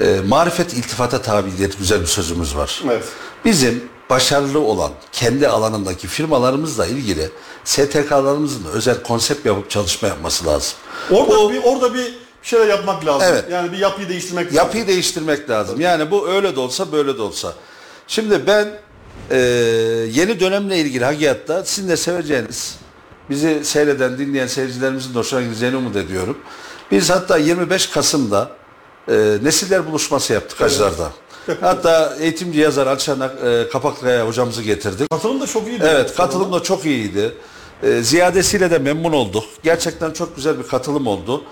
Ee, marifet iltifata tabi diye güzel bir sözümüz var. Evet. Bizim başarılı olan kendi alanındaki firmalarımızla ilgili STK'larımızın özel konsept yapıp çalışma yapması lazım. Orada O- bir orada bir şeyler yapmak lazım. Evet. Yani bir yapıyı değiştirmek lazım. Yapıyı değiştirmek lazım. Yani bu öyle de olsa böyle de olsa. Şimdi ben e, yeni dönemle ilgili hakiyatta sizin de seveceğiniz, bizi seyreden, dinleyen seyircilerimizin de hoşuna gideceğini umut ediyorum. Biz hatta 25 Kasım'da e, nesiller buluşması yaptık hacılarda. Hatta eğitimci yazar Alşan e, Kapakkaya hocamızı getirdik. Katılım da çok iyiydi. Evet katılım da çok iyiydi. Ee, ziyadesiyle de memnun olduk. Gerçekten çok güzel bir katılım oldu.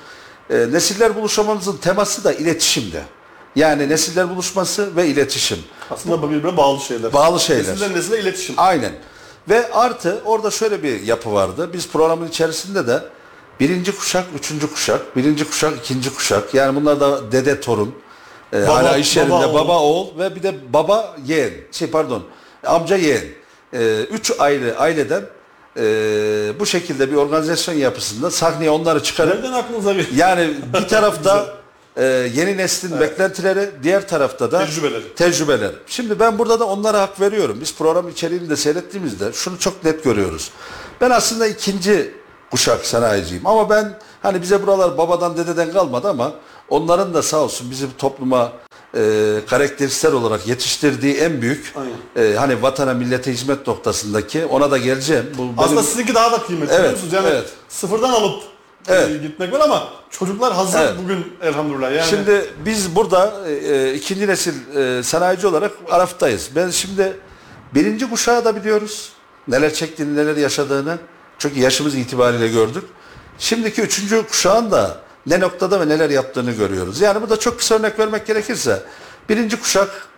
Ee, nesiller buluşmamızın teması da iletişimdi. Yani nesiller buluşması ve iletişim. Aslında birbirine bağlı şeyler. Bağlı şeyler. Nesilden nesile iletişim. Aynen. Ve artı orada şöyle bir yapı vardı. Biz programın içerisinde de birinci kuşak, üçüncü kuşak, birinci kuşak, ikinci kuşak. Yani bunlar da dede torun. Ee, hala iş yerinde baba, baba, oğul. oğul ve bir de baba yeğen. Şey pardon amca yeğen. Ee, üç aile aileden e, bu şekilde bir organizasyon yapısında sahneye onları çıkarıp Nereden aklınıza bir yani bir tarafta e, yeni neslin beklentileri, diğer tarafta da Tecrübeleri. tecrübeler. Şimdi ben burada da onlara hak veriyorum. Biz program içeriğini de seyrettiğimizde şunu çok net görüyoruz. Ben aslında ikinci kuşak sanayiciyim ama ben hani bize buralar babadan dededen kalmadı ama onların da sağ olsun bizim topluma e, karakteristiksel olarak yetiştirdiği en büyük e, hani vatana millete hizmet noktasındaki ona da geleceğim. Bu benim- aslında sizinki daha da kıymetli Evet, biliyor? Yani evet. sıfırdan alıp Evet. e, gitmek var ama çocuklar hazır Evet. bugün elhamdülillah. Yani Şimdi biz burada e, e, ikinci nesil e, sanayici olarak Araf'tayız. Ben şimdi birinci kuşağı da biliyoruz. Neler çektiğini, neler yaşadığını. Çünkü yaşımız itibariyle gördük. Şimdiki üçüncü kuşağın da ne noktada ve neler yaptığını görüyoruz. Yani burada çok kısa örnek vermek gerekirse birinci kuşak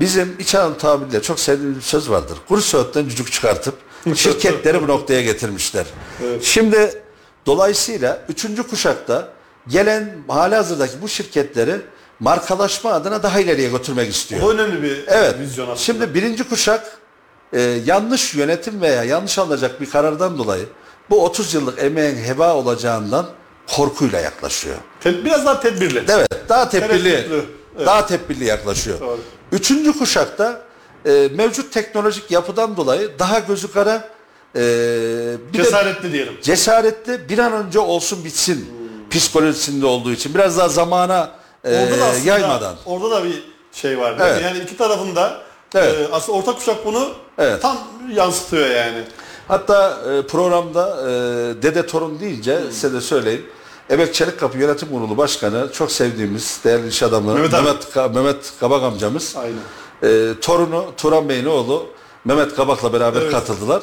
bizim İç Anadolu tabiriyle çok sevdiğimiz bir söz vardır. Kuru söğütten cücük çıkartıp şirketleri bu noktaya getirmişler. Şimdi dolayısıyla üçüncü kuşakta gelen hali hazırdaki bu şirketleri markalaşma adına daha ileriye götürmek istiyor. bu önemli bir Evet. vizyon aslında. Şimdi birinci kuşak e, yanlış yönetim veya yanlış alınacak bir karardan dolayı bu 30 yıllık emeğin heba olacağından korkuyla yaklaşıyor. Ted- biraz daha tedbirli. Evet, daha tedbirli, Tereddütlü, evet. daha tedbirli yaklaşıyor. Doğru. Üçüncü kuşakta e, mevcut teknolojik yapıdan dolayı daha gözü kara, e, bir de Cesaretli diyelim. cesaretli bir an önce olsun bitsin psikolojisinde olduğu için biraz daha zamana e, Orada da aslında, yaymadan. Orada da bir şey var. Evet. Yani iki tarafında Evet. e, aslında orta kuşak bunu Evet. tam yansıtıyor yani. Hatta e, programda e, dede torun deyince size de söyleyeyim. Emek Çelikkapı Yönetim Kurulu Başkanı çok sevdiğimiz değerli iş adamı Mehmet Mehmet. Ka- Mehmet Kabak amcamız. Aynen. E, torunu Turan Bey'in oğlu Mehmet Kabak'la beraber Evet. katıldılar.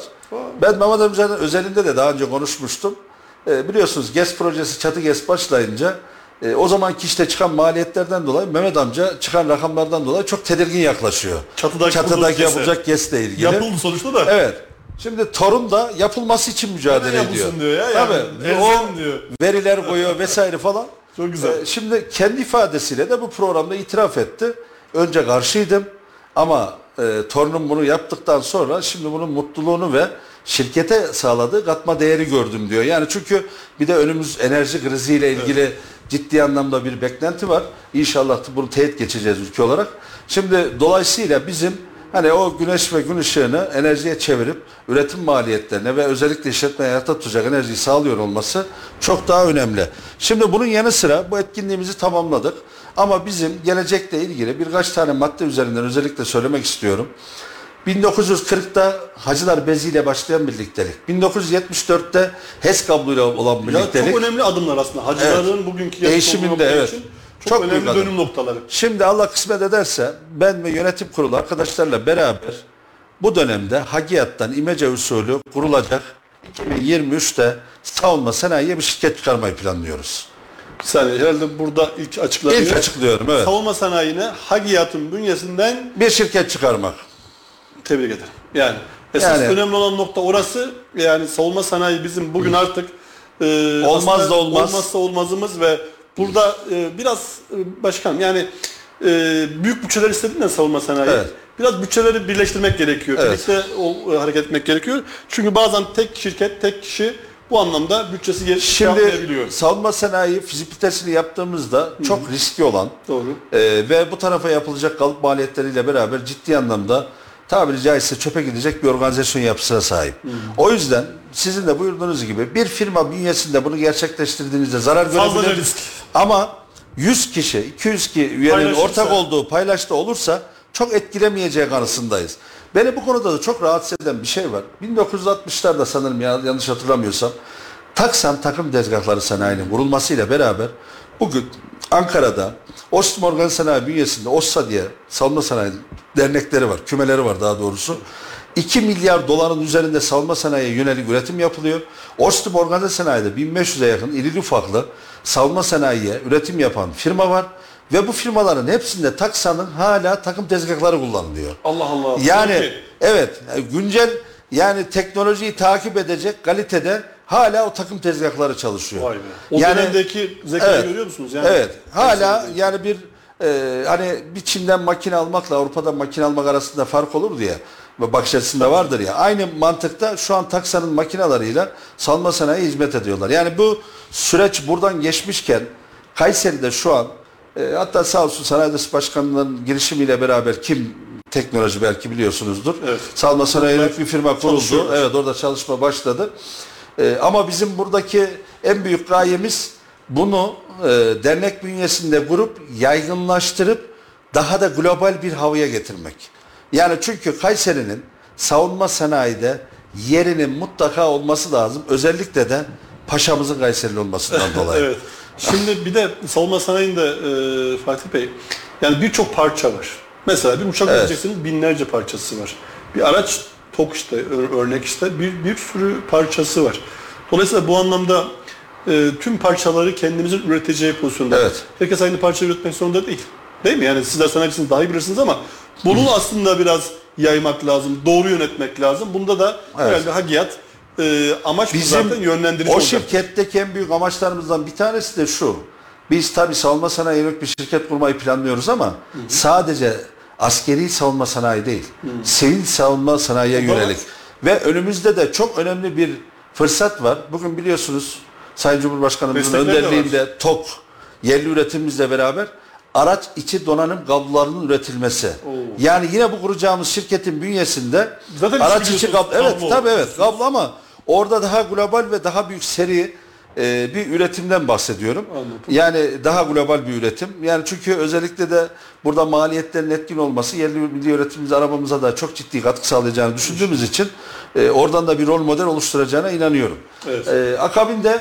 Ben Mehmet amcanın özelinde de daha önce konuşmuştum. E, biliyorsunuz GES projesi çatı GES başlayınca e, o zamanki işte çıkan maliyetlerden dolayı Mehmet amca çıkan rakamlardan dolayı çok tedirgin yaklaşıyor. Çatıdaki Çatıdaki yapılacak GES'le ilgili. Yapıldı sonuçta da. Evet. Şimdi torun da yapılması için mücadele Neden ediyor. yapılsın diyor ya. Tabii. O elzem diyor. veriler koyuyor vesaire falan. Çok güzel. Ee, şimdi kendi ifadesiyle de bu programda itiraf etti. Önce karşıydım ama e, torunum bunu yaptıktan sonra şimdi bunun mutluluğunu ve şirkete sağladığı katma değeri gördüm diyor. Yani çünkü bir de önümüz enerji kriziyle ilgili ciddi anlamda bir beklenti var. İnşallah bunu teyit geçeceğiz ülke olarak. Şimdi dolayısıyla bizim hani o güneş ve gün ışığını enerjiye çevirip üretim maliyetlerine ve özellikle işletme hayata tutacak enerjiyi sağlıyor olması çok daha önemli. Şimdi bunun yanı sıra bu etkinliğimizi tamamladık. Ama bizim gelecekle ilgili birkaç tane madde üzerinden özellikle söylemek istiyorum. 1940'ta Hacılar Bezi ile başlayan birliktelik. 1974'te HES kabluyla olan Ya birliktelik. çok önemli adımlar aslında. Hacıların bugünkü Değişiminde, evet. için çok, Çok büyük önemli adım. dönüm noktaları. Şimdi Allah kısmet ederse ben ve yönetim kurulu arkadaşlarla beraber bu dönemde Hagiyat'tan İmece usulü kurulacak 2023'te savunma sanayiye bir şirket çıkarmayı planlıyoruz. Bir saniye herhalde burada ilk açıkladığınız İlk açıklıyorum evet. savunma sanayine Hagiyat'ın bünyesinden Bir şirket çıkarmak. tebrik ederim. Yani esas Yani- önemli olan nokta orası. Yani savunma sanayi bizim bugün artık e, Olmaz aslında da olmaz. olmazsa olmazımız ve burada e, biraz e, başkan yani e, büyük bütçeler istediğinden savunma sanayi. Evet. Biraz bütçeleri birleştirmek gerekiyor. Evet. Birlikte o, e, hareket etmek gerekiyor. Çünkü bazen tek şirket, tek kişi bu anlamda bütçesi gel- şey Şimdi savunma sanayi fizibilitesini yaptığımızda çok riskli olan Doğru. e, ve bu tarafa yapılacak kalıp maliyetleriyle beraber ciddi anlamda tabiri caizse çöpe gidecek bir organizasyon yapısına sahip. O yüzden sizin de buyurduğunuz gibi bir firma bünyesinde bunu gerçekleştirdiğinizde zarar görebilir. risk. Ama 100 kişi, 200 kişi üyenin Paylaşırsa. ortak olduğu paylaşta olursa çok etkilemeyeceği kanısındayız. Beni bu konuda da çok rahatsız eden bir şey var. 1960'larda sanırım ya, yanlış hatırlamıyorsam Taksan takım tezgahları sanayinin kurulmasıyla beraber bugün Ankara'da Ostim Organ Sanayi bünyesinde OSSA diye savunma sanayi dernekleri var, kümeleri var daha doğrusu. 2 milyar doların üzerinde savunma sanayiye yönelik üretim yapılıyor. Ostim Organize Sanayi'de 1500'e yakın irili ufaklı savunma sanayiye üretim yapan firma var. Ve bu firmaların hepsinde Taksan'ın hala takım tezgahları kullanılıyor. Allah Allah. Yani Peki. evet yani güncel yani teknolojiyi takip edecek kalitede hala o takım tezgahları çalışıyor. Vay be. O yani, dönemdeki zekayı Evet. görüyor musunuz? Yani evet. Hala yani bir e, hani bir Çin'den makine almakla Avrupa'dan makine almak arasında fark olur diye ve bakış açısında vardır ya. Aynı mantıkta şu an Taksa'nın makinalarıyla salma sanayi hizmet ediyorlar. Yani bu süreç buradan geçmişken Kayseri'de şu an e, hatta sağ olsun Sanayi Odası Başkanı'nın girişimiyle beraber kim teknoloji belki biliyorsunuzdur. Evet. Salma sanayilik bir firma kuruldu. Evet orada çalışma başladı. Ee, ama bizim buradaki en büyük gayemiz bunu e, dernek bünyesinde kurup yaygınlaştırıp daha da global bir havaya getirmek. Yani çünkü Kayseri'nin savunma sanayide yerinin mutlaka olması lazım. Özellikle de paşamızın Kayserili olmasından dolayı. Evet. Şimdi bir de savunma sanayinde e, Fatih Bey yani birçok parça var. Mesela bir uçak Evet. binlerce parçası var. Bir araç tok işte örnek işte bir, bir sürü parçası var. Dolayısıyla bu anlamda e, tüm parçaları kendimizin üreteceği pozisyonda. Evet. Herkes aynı parça üretmek zorunda değil. Değil mi? Yani sizler sanatçısınız daha iyi bilirsiniz ama bunu aslında biraz yaymak lazım, doğru yönetmek lazım. Bunda da Evet. herhalde Hagiyat e, amaç bu Bizim zaten yönlendirici o olacak. şirketteki en büyük amaçlarımızdan bir tanesi de şu. Biz tabii savunma sanayi yönelik bir şirket kurmayı planlıyoruz ama sadece askeri savunma sanayi değil. Sivil savunma sanayiye Doğru. yönelik. Ve önümüzde de çok önemli bir fırsat var. Bugün biliyorsunuz Sayın Cumhurbaşkanımızın Destekler önderliğinde TOK yerli üretimimizle beraber araç içi donanım kablolarının üretilmesi. Yani yine bu kuracağımız şirketin bünyesinde Zaten araç siz içi kablo. Evet kablo. tabii evet kablo ama orada daha global ve daha büyük seri e, bir üretimden bahsediyorum. Anladım. Yani daha global bir üretim. Yani çünkü özellikle de burada maliyetlerin etkin olması yerli milli üretimimize arabamıza da çok ciddi katkı sağlayacağını düşündüğümüz için e, oradan da bir rol model oluşturacağına inanıyorum. Evet. E, akabinde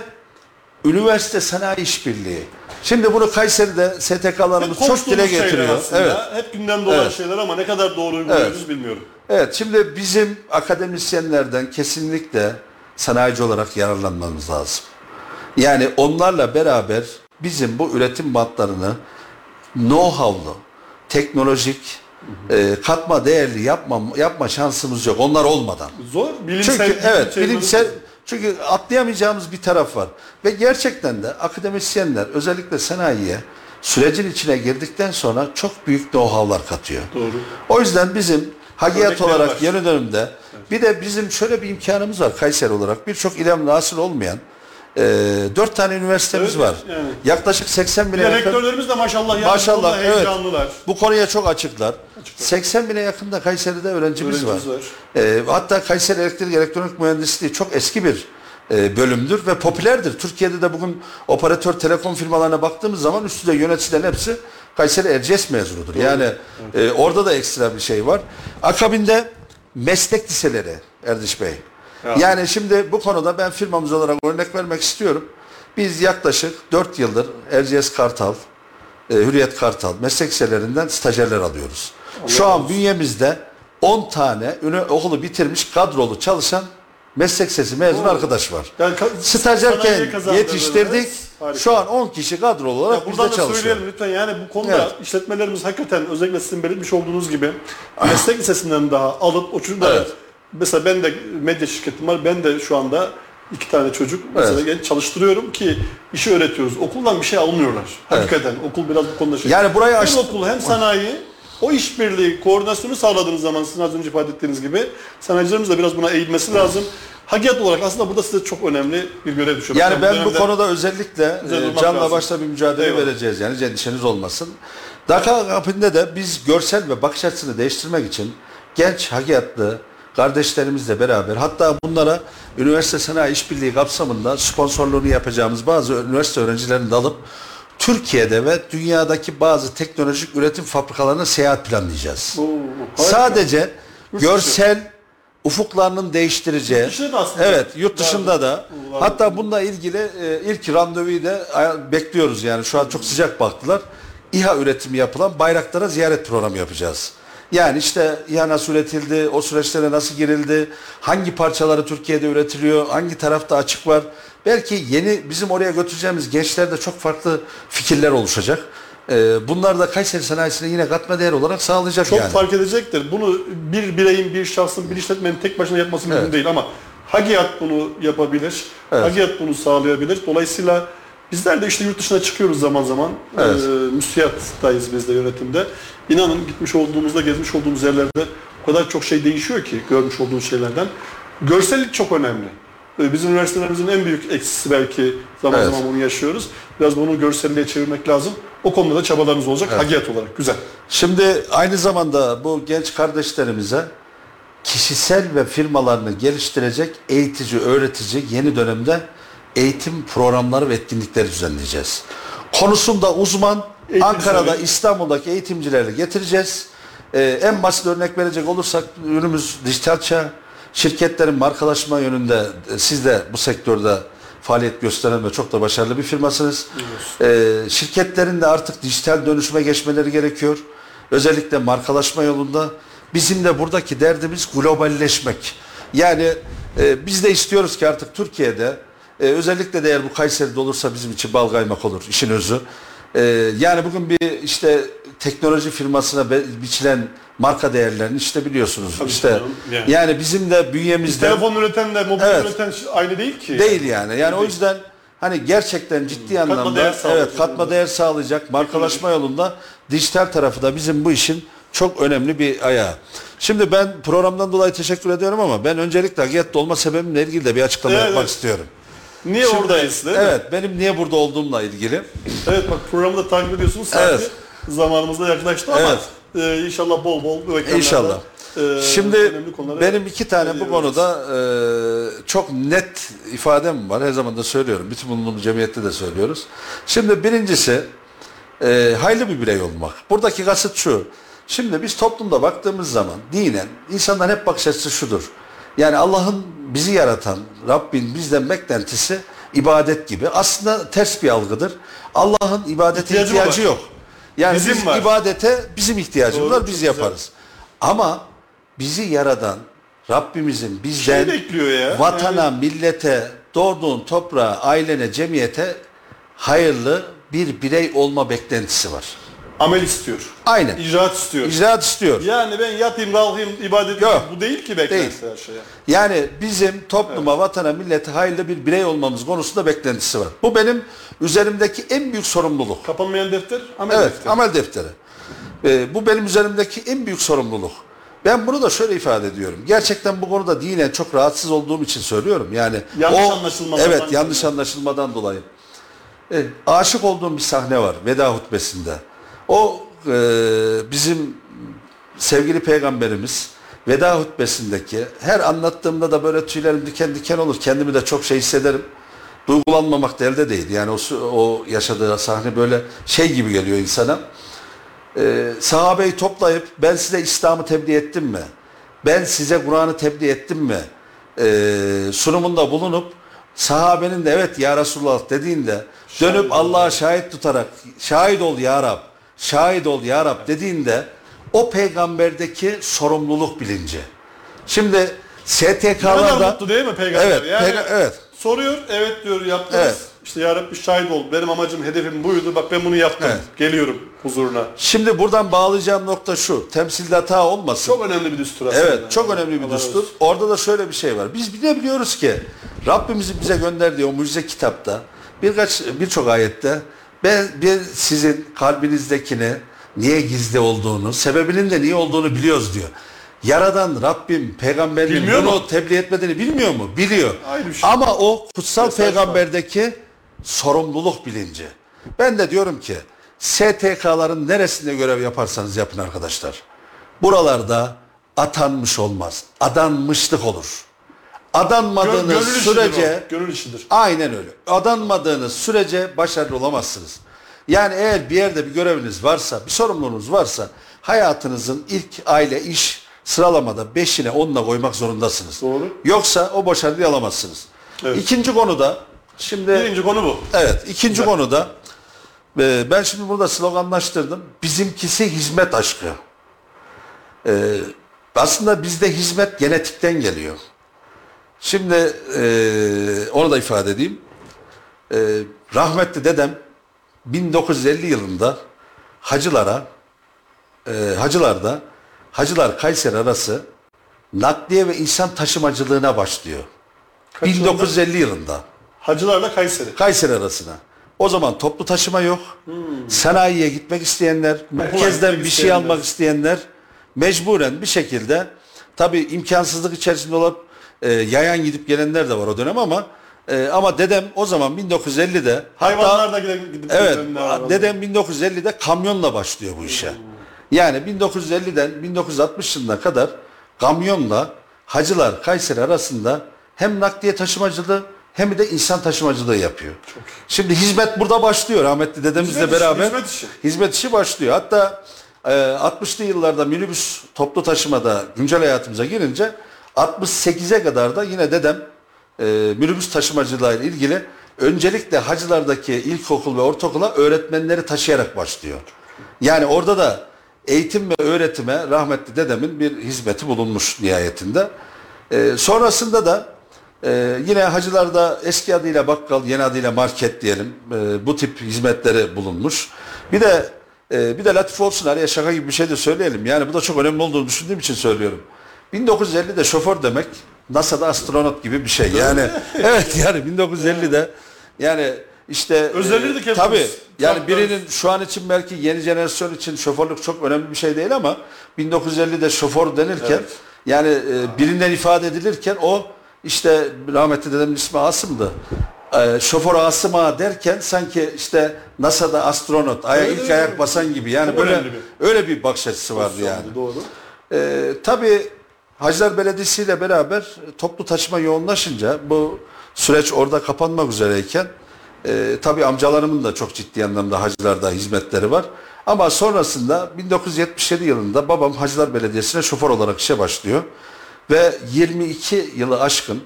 üniversite sanayi işbirliği. Şimdi bunu Kayseri'de STK'larımız çok dile getiriyor. Evet. Hep gündemde olan Evet. şeyler ama ne kadar doğru uyguluyoruz bilmiyorum. Evet, şimdi bizim akademisyenlerden kesinlikle sanayici olarak yararlanmamız lazım. Yani onlarla beraber bizim bu üretim bantlarını know-how'lu, teknolojik, e, katma değerli yapma, yapma şansımız yok onlar olmadan. Zor. Bilimsel. Çünkü evet bilimsel Çünkü atlayamayacağımız bir taraf var. Ve gerçekten de akademisyenler özellikle sanayiye sürecin içine girdikten sonra çok büyük know-how'lar katıyor. Doğru. O yüzden bizim Örnekleri olarak yeni dönemde bir de bizim şöyle bir imkanımız var Kayseri olarak. Birçok ilem nasıl olmayan e, dört tane üniversitemiz Evet, var. yani. Yaklaşık 80 Bir bine yakın. rektörlerimiz de maşallah Maşallah evet. heyecanlılar. Bu konuya çok açıklar. 80 bine yakın da Kayseri'de öğrencimiz, Öğrencimiz var. var. Ee, hatta Kayseri Elektrik Elektronik Mühendisliği çok eski bir e, bölümdür ve popülerdir. Türkiye'de de bugün operatör telekom firmalarına baktığımız zaman üstünde yöneticilerin hepsi Kayseri Erciyes mezunudur. Yani e, orada da ekstra bir şey var. Akabinde meslek liseleri Erdiş Bey. Ya. Yani şimdi bu konuda ben firmamız olarak örnek vermek istiyorum. Biz yaklaşık 4 yıldır Erciyes Kartal, e, Hürriyet Kartal meslek liselerinden stajyerler alıyoruz. Şu an bünyemizde 10 tane okulu bitirmiş kadrolu çalışan meslek sesi mezun arkadaş var. Yani Stajyerken yetiştirdik. Harika. Şu an 10 kişi kadrolu olarak Ya buradan bizde çalışıyor. söyleyelim lütfen yani bu konuda Evet. işletmelerimiz hakikaten özellikle sizin belirtmiş olduğunuz gibi meslek lisesinden daha alıp o Evet. Mesela ben de medya şirketim var ben de şu anda iki tane çocuk mesela Evet. çalıştırıyorum ki işi öğretiyoruz. Okuldan bir şey almıyorlar. Hakikaten okul biraz bu konuda şey. Yani burayı hem aç- okul hem sanayi o işbirliği koordinasyonu sağladığınız zaman sizin az önce ifade ettiğiniz gibi sanayicilerimiz de biraz buna eğilmesi lazım. Hakiyat olarak aslında burada size çok önemli bir görev düşüyor. Yani ben bu konuda özellikle e, canla lazım. başla bir mücadele Eyvallah. vereceğiz yani endişeniz olmasın. Dakar kapında da biz görsel ve bakış açısını değiştirmek için genç hakiyatlı kardeşlerimizle beraber hatta bunlara üniversite sanayi işbirliği kapsamında sponsorluğunu yapacağımız bazı üniversite öğrencilerini de alıp Türkiye'de ve dünyadaki bazı teknolojik üretim fabrikalarına seyahat planlayacağız. Oo, harika. Sadece dışı. görsel ufuklarının değiştireceği. Yurt dışında da aslında. Evet, yurt dışında da. Var. Hatta bununla ilgili e, ilk randevuyu da ay- bekliyoruz yani. Şu an çok sıcak baktılar. İHA üretimi yapılan bayraklara ziyaret programı yapacağız. Yani işte İHA nasıl üretildi, o süreçlere nasıl girildi, hangi parçaları Türkiye'de üretiliyor, hangi tarafta açık var. Belki yeni bizim oraya götüreceğimiz gençlerde çok farklı fikirler oluşacak. E, bunlar da Kayseri sanayisine yine katma değer olarak sağlayacak Çok yani. fark edecektir. Bunu bir bireyin, bir şahsın, bir işletmenin tek başına yapması mümkün Evet. değil ama Hagiyat bunu yapabilir. Evet. Hagiyat bunu sağlayabilir. Dolayısıyla bizler de işte yurt dışına çıkıyoruz zaman zaman. Evet. Ee, müsiyattayız biz de yönetimde. İnanın gitmiş olduğumuzda, gezmiş olduğumuz yerlerde o kadar çok şey değişiyor ki görmüş olduğumuz şeylerden. Görsellik çok önemli. Ee, Bizim üniversitelerimizin en büyük eksisi belki zaman Evet. zaman bunu yaşıyoruz. Biraz bunu görselliğe çevirmek lazım. O konuda da çabalarınız olacak. Hagiyat olarak. Güzel. Şimdi aynı zamanda bu genç kardeşlerimize kişisel ve firmalarını geliştirecek eğitici, öğretici yeni dönemde eğitim programları ve etkinlikleri düzenleyeceğiz. Konusunda uzman Eğitim Ankara'da, düzenli. İstanbul'daki eğitimcileri getireceğiz. Ee, en basit örnek verecek olursak ürünümüz dijital çağ. Şirketlerin markalaşma yönünde e, siz de bu sektörde faaliyet gösteren ve çok da başarılı bir firmasınız. Ee, şirketlerin de artık dijital dönüşüme geçmeleri gerekiyor. Özellikle markalaşma yolunda. Bizim de buradaki derdimiz globalleşmek. Yani e, biz de istiyoruz ki artık Türkiye'de e, özellikle de eğer bu Kayseri'de olursa bizim için bal kaymak olur işin özü. E, yani bugün bir işte teknoloji firmasına be- biçilen marka değerlerini işte biliyorsunuz. Tabii işte canım, yani. yani. bizim de bünyemizde Telefon üretenle mobil Evet. üreten aynı değil ki. değil yani. Yani o yüzden hani gerçekten ciddi Katma anlamda değer sağlayacak. evet katma değer sağlayacak markalaşma yolunda dijital tarafı da bizim bu işin çok önemli bir ayağı. Şimdi ben programdan dolayı teşekkür ediyorum ama ben öncelikle Hagiyat'ta olma sebebimle ilgili de bir açıklama Evet, yapmak evet. istiyorum. Niye Şimdi- oradayız değil mi? Evet, benim niye burada olduğumla ilgili. Evet bak programı da takip ediyorsunuz. Saati Evet. zamanımızda yaklaştı ama e, inşallah bol bol bu ekranlarda İnşallah. e, Şimdi benim iki tane bu konuda e, çok net ifadem var. Her zaman da söylüyorum. Bütün bulunduğumuz cemiyette de söylüyoruz. Şimdi birincisi e, hayırlı bir birey olmak. Buradaki kasıt şu. Şimdi biz toplumda baktığımız zaman dinen insanların hep bakış açısı şudur. Yani Allah'ın bizi yaratan Rabbin bizden beklentisi ibadet gibi. Aslında ters bir algıdır. Allah'ın ibadete İhtiyacı mı ihtiyacı var? yok. Yani Bizim biz var. ibadete bizim ihtiyacımız Doğru, var biz güzel. yaparız. Ama bizi yaradan Rabbimizin bizden Şey bekliyor ya. vatana, millete, doğduğun toprağa, ailene, cemiyete hayırlı bir birey olma beklentisi var. Amel istiyor. Aynen. İcraat istiyor. İcraat istiyor. Yani ben yatayım kalkayım ibadet Yok. edeyim. Bu değil ki beklenti her şeye. Yani bizim topluma, vatana, millete hayırlı bir birey olmamız konusunda beklentisi var. Bu benim üzerimdeki en büyük sorumluluk. Kapanmayan defter amel Evet, defteri. amel defteri. Ee, bu benim üzerimdeki en büyük sorumluluk. Ben bunu da şöyle ifade ediyorum. Gerçekten bu konuda dinen çok rahatsız olduğum için söylüyorum. Yani Yanlış o, anlaşılmalardan Evet, yanlış anlaşılmadan dolayı. E, aşık olduğum bir sahne var veda hutbesinde. O e, bizim sevgili peygamberimiz veda hutbesindeki her anlattığımda da böyle tüylerim diken diken olur. Kendimi de çok şey hissederim. Duygulanmamak da elde değil. Yani o, o yaşadığı sahne böyle şey gibi geliyor insana. Ee, sahabeyi toplayıp ben size İslam'ı tebliğ ettim mi? Ben size Kur'an'ı tebliğ ettim mi? Ee, sunumunda bulunup sahabenin de evet ya Resulullah dediğinde dönüp Allah'a şahit tutarak şahit ol ya Rab, şahit ol ya Rab dediğinde o peygamberdeki sorumluluk bilinci. Şimdi Ne kadar STK'larda mutlu değil mi peygamber? Evet, yani peyga- evet. Soruyor, evet diyor yaptınız. Evet. İşte ya Rabbi şahit ol. Benim amacım, hedefim buydu. Bak ben bunu yaptım. Evet. Geliyorum huzuruna. şimdi buradan bağlayacağım nokta şu. Temsilde hata olmasın. Çok önemli bir düstur aslında. Evet, çok önemli bir Allah düstur. olsun. Orada da şöyle bir şey var. Biz bir de biliyoruz ki Rabbimizin bize gönderdiği o mucize kitapta birkaç birçok ayette ben bir sizin kalbinizdekini niye gizli olduğunu, sebebinin de niye olduğunu biliyoruz diyor. Yaradan Rabbim peygamberin Bilmiyor bunu mu? tebliğ etmediğini bilmiyor mu? Biliyor. Bir şey. Ama o kutsal Mesaj var. peygamberdeki sorumluluk bilinci. Ben de diyorum ki STK'ların neresinde görev yaparsanız yapın arkadaşlar. Buralarda atanmış olmaz. Adanmışlık olur. Adanmadığınız gönül işidir sürece o, Gönül işidir. aynen öyle. Adanmadığınız sürece başarılı olamazsınız. Yani eğer bir yerde bir göreviniz varsa, bir sorumluluğunuz varsa hayatınızın ilk aile iş sıralamada beşine onuna koymak zorundasınız. Doğru. Yoksa o başarıyı alamazsınız. Evet. İkinci konuda şimdi Birinci konu bu. Evet, ikinci konuda e, ben şimdi burada sloganlaştırdım. Bizimkisi hizmet aşkı. E, aslında bizde hizmet genetikten geliyor. Şimdi e, onu da ifade edeyim. E, rahmetli dedem 1950 yılında hacılara e, hacılarda Hacılar Kayseri arası nakliye ve insan taşımacılığına başlıyor. Kaç 1950 yılında. Hacılarla Kayseri. Kayseri arasına. O zaman toplu taşıma yok. Sanayiye gitmek isteyenler, merkezden bir şey isteyenler. almak isteyenler mecburen bir şekilde tabi imkansızlık içerisinde olup e, yayan gidip gelenler de var o dönem ama e, ama dedem o zaman 1950'de Hayvanlar da gidip, gidip Evet, dedem 1950'de kamyonla başlıyor bu işe. Yani 1950'den 1960 yılına kadar kamyonla Hacılar Kayseri arasında hem nakliye taşımacılığı hem de insan taşımacılığı yapıyor. Şimdi hizmet burada başlıyor rahmetli dedemizle Hizmet işi, beraber. hizmet işi. Hizmet işi başlıyor. Hatta e, 60'lı yıllarda minibüs toplu taşımada güncel hayatımıza girince 68'e kadar da yine dedem e, minibüs taşımacılığıyla ilgili öncelikle hacılardaki ilkokul ve ortaokula öğretmenleri taşıyarak başlıyor. Yani orada da eğitim ve öğretime rahmetli dedemin bir hizmeti bulunmuş nihayetinde. E, sonrasında da e, yine hacılarda eski adıyla bakkal, yeni adıyla market diyelim e, bu tip hizmetleri bulunmuş. Bir de e, bir de latif olsun araya şaka gibi bir şey de söyleyelim. Yani bu da çok önemli olduğunu düşündüğüm için söylüyorum. 1950'de şoför demek NASA'da astronot gibi bir şey. Yani evet yani 1950'de yani işte Özenirdik hepimiz. tabii yani birinin şu an için belki yeni jenerasyon için şoförlük çok önemli bir şey değil ama 1950'de şoför denirken Evet. yani e, birinden ifade edilirken o işte rahmetli dedemin ismi Asım'dı. E, şoför Asım Ağa derken sanki işte NASA'da astronot, aya Evet, ilk evet, ayak basan gibi. Yani Çok böyle önemli öyle bir bakış açısı vardı yani. Doğru. Ee, tabii Hacılar Belediyesi ile beraber toplu taşıma yoğunlaşınca bu süreç orada kapanmak üzereyken e, tabii amcalarımın da çok ciddi anlamda hacılarda hizmetleri var. Ama sonrasında 1977 yılında babam Hacılar Belediyesi'ne şoför olarak işe başlıyor. Ve 22 yılı aşkın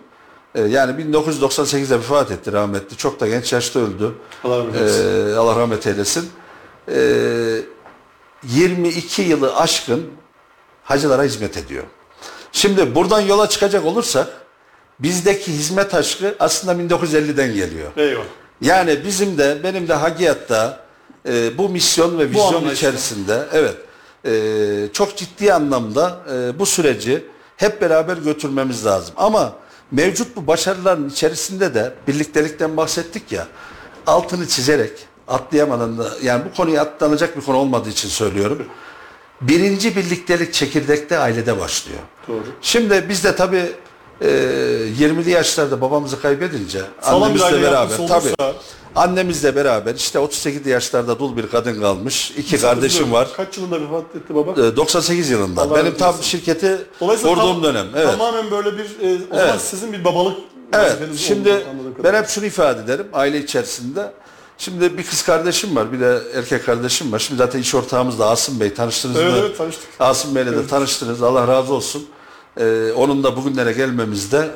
e, yani 1998'de vefat etti rahmetli. Çok da genç yaşta öldü. Allah rahmet eylesin. Ee, Allah rahmet eylesin. Ee, 22 yılı aşkın hacılara hizmet ediyor. Şimdi buradan yola çıkacak olursak bizdeki hizmet aşkı aslında 1950'den geliyor. Eyvallah. Yani bizim de benim de Hagiyat'ta e, bu misyon ve vizyon içerisinde evet e, çok ciddi anlamda e, bu süreci hep beraber götürmemiz lazım. Ama mevcut bu başarıların içerisinde de birliktelikten bahsettik ya altını çizerek atlayamadan da yani bu konuyu atlanacak bir konu olmadığı için söylüyorum. Birinci birliktelik çekirdekte ailede başlıyor. Doğru. Şimdi biz de tabii e, 20'li yaşlarda babamızı kaybedince Sağlam annemizle beraber yapısı tabii olursa- annemizle beraber işte 38 yaşlarda dul bir kadın kalmış. iki kardeşim var. Kaç yılında vefat etti baba? E, 98 yılında. Allah Benim tam şirketi kurduğum tam- dönem. Evet. Tamamen böyle bir e, o Evet. sizin bir babalık Evet. Şimdi oldu ben hep şunu ifade ederim aile içerisinde. Şimdi bir kız kardeşim var, bir de erkek kardeşim var. Şimdi zaten iş ortağımız da Asım Bey tanıştınız Evet mı? evet tanıştık. Asım Bey'le de tanıştınız. Allah razı olsun. Ee, onun da bugünlere gelmemizde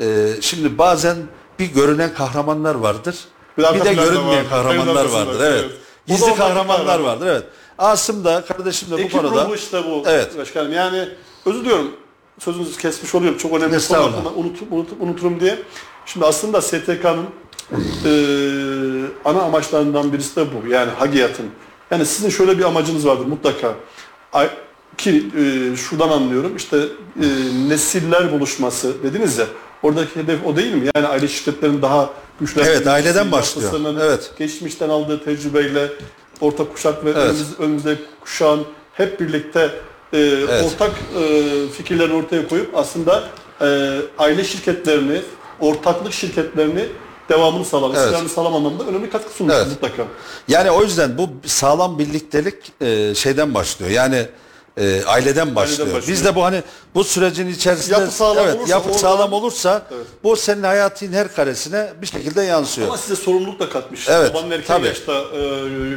e, şimdi bazen bir görünen kahramanlar vardır. Bir Bir, de görünmeyen vardır. kahramanlar vardır. Evet. evet. Gizli kahramanlar kahraman. vardır. Evet. Asım da kardeşim de bu Ekip konuda ruhu işte bu Evet. başkanım. Yani özür diliyorum sözünüzü kesmiş oluyorum. Çok önemli bir konu Estağfurullah. unutup, unutup, unuturum diye. Şimdi aslında STK'nın e, ana amaçlarından birisi de bu. Yani Hagiyat'ın. Yani sizin şöyle bir amacınız vardır mutlaka. Ay- Ki e, şuradan anlıyorum işte e, nesiller buluşması dediniz ya oradaki hedef o değil mi? Yani aile şirketlerinin daha güçlendirilmesi, Evet, aileden başlıyor. Evet. geçmişten aldığı tecrübeyle orta kuşak ve Evet. önümüz, önümüzdeki kuşağın hep birlikte e, ortak e, fikirlerini ortaya koyup aslında e, aile şirketlerini, ortaklık şirketlerini devamını sağlar, Evet. istikrarını sağlam anlamda önemli katkı sunmuş Evet. mutlaka. Yani o yüzden bu sağlam birliktelik e, şeyden başlıyor. Yani e, aileden başlıyor. başlıyor. Biz de bu hani bu sürecin içerisinde Yapı sağlam evet, olursa yapı sağlam olursa Evet. bu senin hayatın her karesine bir şekilde yansıyor. Ama size sorumluluk da katmış. Evet, Babanın erken tabii. yaşta e,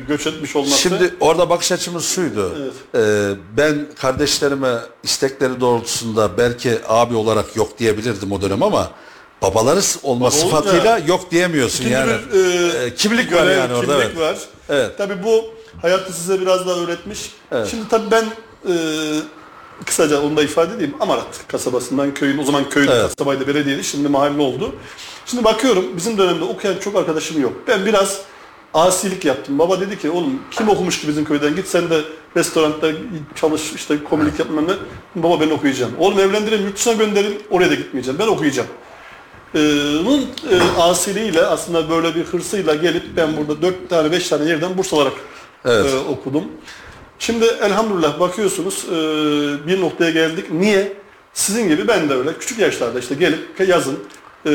göç etmiş olması. Şimdi orada bakış açımız şuydu. E, ben kardeşlerime istekleri doğrultusunda belki abi olarak yok diyebilirdim o dönem ama babaları olma Baba sıfatıyla yok diyemiyorsun İkinci yani. bir, e, E, kimlik görev, var yani orada. Kimlik evet. var. Evet. Tabii bu hayatı size biraz daha öğretmiş. Evet. Şimdi tabii ben e, kısaca onu da ifade edeyim. Amarat kasabasından köyün, o zaman köydü, Evet. kasabaydı, belediyeydi, şimdi mahalle oldu. Şimdi bakıyorum bizim dönemde okuyan çok arkadaşım yok. Ben biraz asilik yaptım. Baba dedi ki oğlum kim okumuş ki bizim köyden git sen de restoranda çalış işte komilik yapmam ne. Baba ben okuyacağım. Oğlum evlendirin yurt dışına gönderin oraya da gitmeyeceğim. Ben okuyacağım. Bunun e, asiliyle aslında böyle bir hırsıyla gelip ben burada dört tane beş tane yerden burs alarak Evet. e, okudum. Şimdi elhamdülillah bakıyorsunuz e, bir noktaya geldik. Niye? Sizin gibi ben de öyle küçük yaşlarda işte gelip yazın e,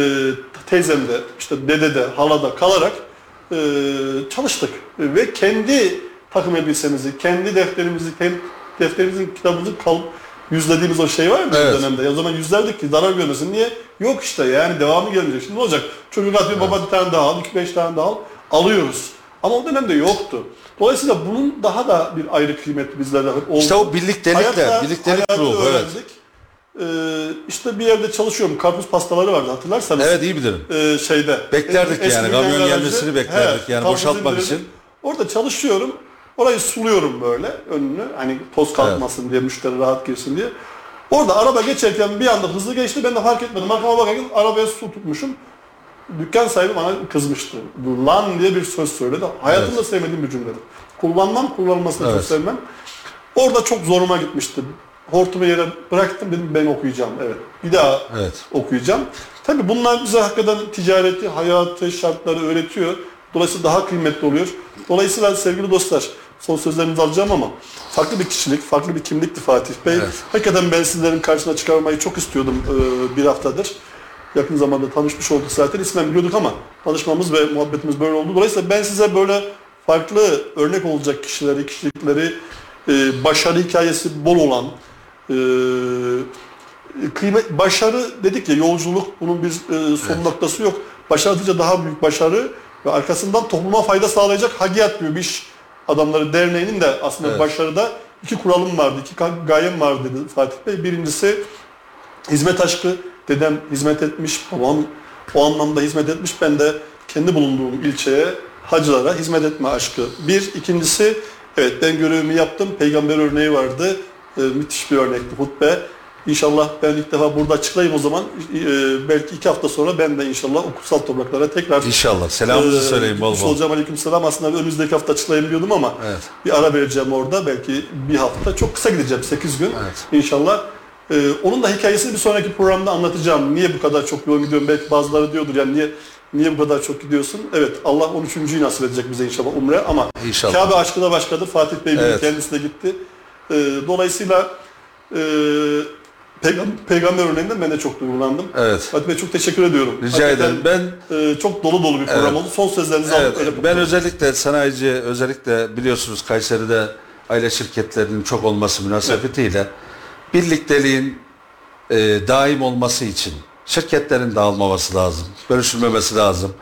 teyzemde, işte dedede, halada kalarak e, çalıştık. Ve kendi takım elbisemizi, kendi defterimizi, kendi defterimizin kitabımızı kal yüzlediğimiz o şey var mı Evet. o dönemde? O zaman yüzlerdik ki zarar görmesin. Niye? Yok işte yani devamı gelmeyecek. Şimdi ne olacak? Çocuk atıyor baba bir tane daha al, iki beş tane daha al. Alıyoruz. Ama o dönemde yoktu. Dolayısıyla bunun daha da bir ayrı kıymeti bizlerde oldu. İşte o birliktelikle, birliktelik hayatı ruhu evet. Ee, işte bir yerde çalışıyorum. Karpuz pastaları vardı hatırlarsanız. Evet iyi bilirim. Ee, şeyde. Beklerdik Eski yani, kamyon gelmesini beklerdik yani karpuz boşaltmak için. Orada çalışıyorum. Orayı suluyorum böyle önünü. Hani toz kalkmasın diye, müşteri rahat girsin diye. Orada araba geçerken bir anda hızlı geçti. Ben de fark etmedim. Arkama bakarken arabaya su tutmuşum. Dükkan sahibi bana kızmıştı. Lan diye bir söz söyledi. Hayatımda sevmediğim bir cümledir. Kullanmam, kullanılmasını çok Evet. sevmem. Orada çok zoruma gitmişti. Hortumu yere bıraktım dedim ben okuyacağım. Evet. Bir daha Evet. okuyacağım. Tabii bunlar bize hakikaten ticareti, hayatı, şartları öğretiyor. Dolayısıyla daha kıymetli oluyor. Dolayısıyla sevgili dostlar, son sözlerinizi alacağım ama farklı bir kişilik, farklı bir kimlikti Fatih Bey. Evet. Hakikaten ben sizlerin karşısına çıkarmayı çok istiyordum e, bir haftadır. Yakın zamanda tanışmış olduk zaten. İsmen biliyorduk ama tanışmamız ve muhabbetimiz böyle oldu. Dolayısıyla ben size böyle farklı örnek olacak kişileri, kişilikleri, e, başarı hikayesi bol olan, e, kıymet başarı dedik ya yolculuk bunun bir e, son noktası yok. Başarı daha büyük başarı ve arkasından topluma fayda sağlayacak Hagiyat bir iş adamları derneğinin de aslında Evet. başarıda iki kuralım vardı, iki ga- gayem vardı dedi Fatih Bey. Birincisi hizmet aşkı. Dedem hizmet etmiş, babam o anlamda hizmet etmiş. Ben de kendi bulunduğum ilçeye hacılara hizmet etme aşkı. Bir, ikincisi evet ben görevimi yaptım. Peygamber örneği vardı. Ee, müthiş bir örnekti hutbe. İnşallah ben ilk defa burada açıklayayım o zaman. Ee, belki iki hafta sonra ben de inşallah o kutsal topraklara tekrar İnşallah. Selamımızı ee, söyleyin bol bol. olacağım aleyküm selam. Aslında önümüzdeki hafta açıklayayım diyordum ama Evet. bir ara vereceğim orada. Belki bir hafta. Çok kısa gideceğim. 8 gün. Evet. İnşallah. Ee, onun da hikayesini bir sonraki programda anlatacağım. Niye bu kadar çok yoğun gidiyorum? Belki bazıları diyordur yani niye niye bu kadar çok gidiyorsun? Evet Allah 13.'yü nasip edecek bize inşallah Umre ama İnşallah. Kabe aşkı da başkadır. Fatih Bey Evet. kendisi de gitti. Ee, dolayısıyla e, peygam- peygamber örneğinden ben de çok duygulandım. Evet. Fatih Bey çok teşekkür ediyorum. Rica Hakikaten, ederim. Ben e, çok dolu dolu bir program Evet. oldu. Son sözlerinizi alıp Evet, öyle ben özellikle sanayici, özellikle biliyorsunuz Kayseri'de aile şirketlerinin çok olması münasebetiyle birlikteliğin e, daim olması için şirketlerin dağılmaması lazım, bölüşülmemesi lazım.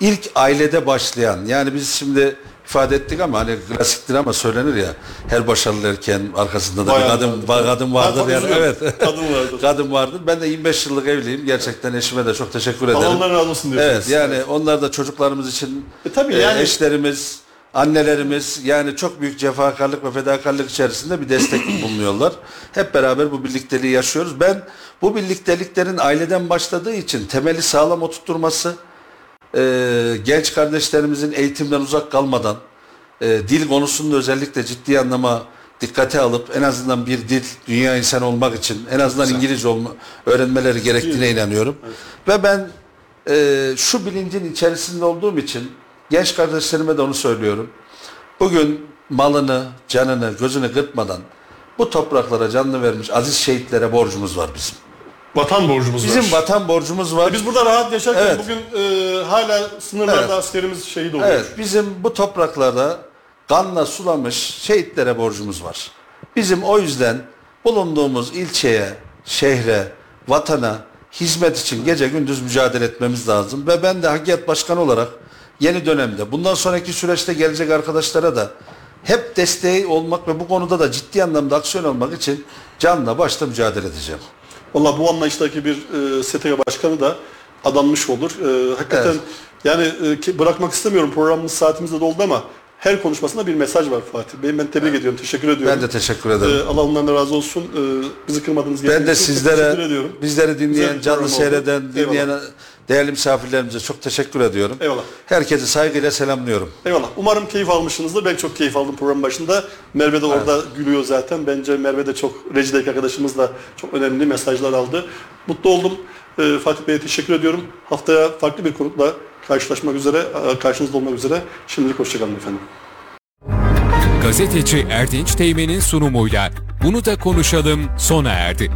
İlk ailede başlayan, yani biz şimdi ifade ettik ama hani klasiktir ama söylenir ya, her başarılı erkeğin arkasında da bir kadın, vardır. kadın vardır yani. Evet. Kadın vardır. kadın vardır. Ben de 25 yıllık evliyim. Gerçekten eşime de çok teşekkür ederim. Allah razı olsun diyorsunuz. Evet yani onlar da çocuklarımız için E tabii e, yani- eşlerimiz, annelerimiz yani çok büyük cefakarlık ve fedakarlık içerisinde bir destek bulunuyorlar. Hep beraber bu birlikteliği yaşıyoruz. Ben bu birlikteliklerin aileden başladığı için temeli sağlam oturtturması, e, genç kardeşlerimizin eğitimden uzak kalmadan e, dil konusunda özellikle ciddi anlama dikkate alıp en azından bir dil dünya insan olmak için en azından İngilizce olma, öğrenmeleri gerektiğine inanıyorum. Ve ben e, şu bilincin içerisinde olduğum için genç kardeşlerime de onu söylüyorum. Bugün malını, canını, gözünü kırpmadan bu topraklara canını vermiş aziz şehitlere borcumuz var bizim. Vatan borcumuz Bizim var. vatan borcumuz var. Biz burada rahat yaşarken Evet. bugün e, hala sınırlarda Evet. askerimiz şehit oluyor. Evet, bizim bu topraklarda kanla sulamış şehitlere borcumuz var. Bizim o yüzden bulunduğumuz ilçeye, şehre, vatana hizmet için gece gündüz mücadele etmemiz lazım. Ve ben de Hakiyat Başkanı olarak yeni dönemde, bundan sonraki süreçte gelecek arkadaşlara da hep desteği olmak ve bu konuda da ciddi anlamda aksiyon almak için canla başla mücadele edeceğim. Valla bu anlayıştaki bir e, STK başkanı da adanmış olur. E, hakikaten Evet. yani e, bırakmak istemiyorum programımız saatimiz de doldu ama her konuşmasında bir mesaj var Fatih Bey. Ben tebrik ediyorum, teşekkür ediyorum. Ben de teşekkür ederim. E, Allah ondan da razı olsun. E, bizi kırmadığınız Ben de için çok teşekkür sizlere, ediyorum. bizleri Güzel dinleyen, bir canlı program oldu. seyreden, Eyvallah. Değerli misafirlerimize çok teşekkür ediyorum. Eyvallah. Herkesi saygıyla selamlıyorum. Eyvallah. Umarım keyif almışsınızdır. Ben çok keyif aldım programın başında. Merve de orada gülüyor zaten. Bence Merve de çok, rejideki arkadaşımız da çok önemli mesajlar aldı. Mutlu oldum. Ee, Fatih Bey'e teşekkür ediyorum. Haftaya farklı bir konukla karşılaşmak üzere, e, karşınızda olmak üzere. Şimdilik hoşçakalın efendim. Gazeteci Erdinç Teğmen'in sunumuyla Bunu da konuşalım sona erdi.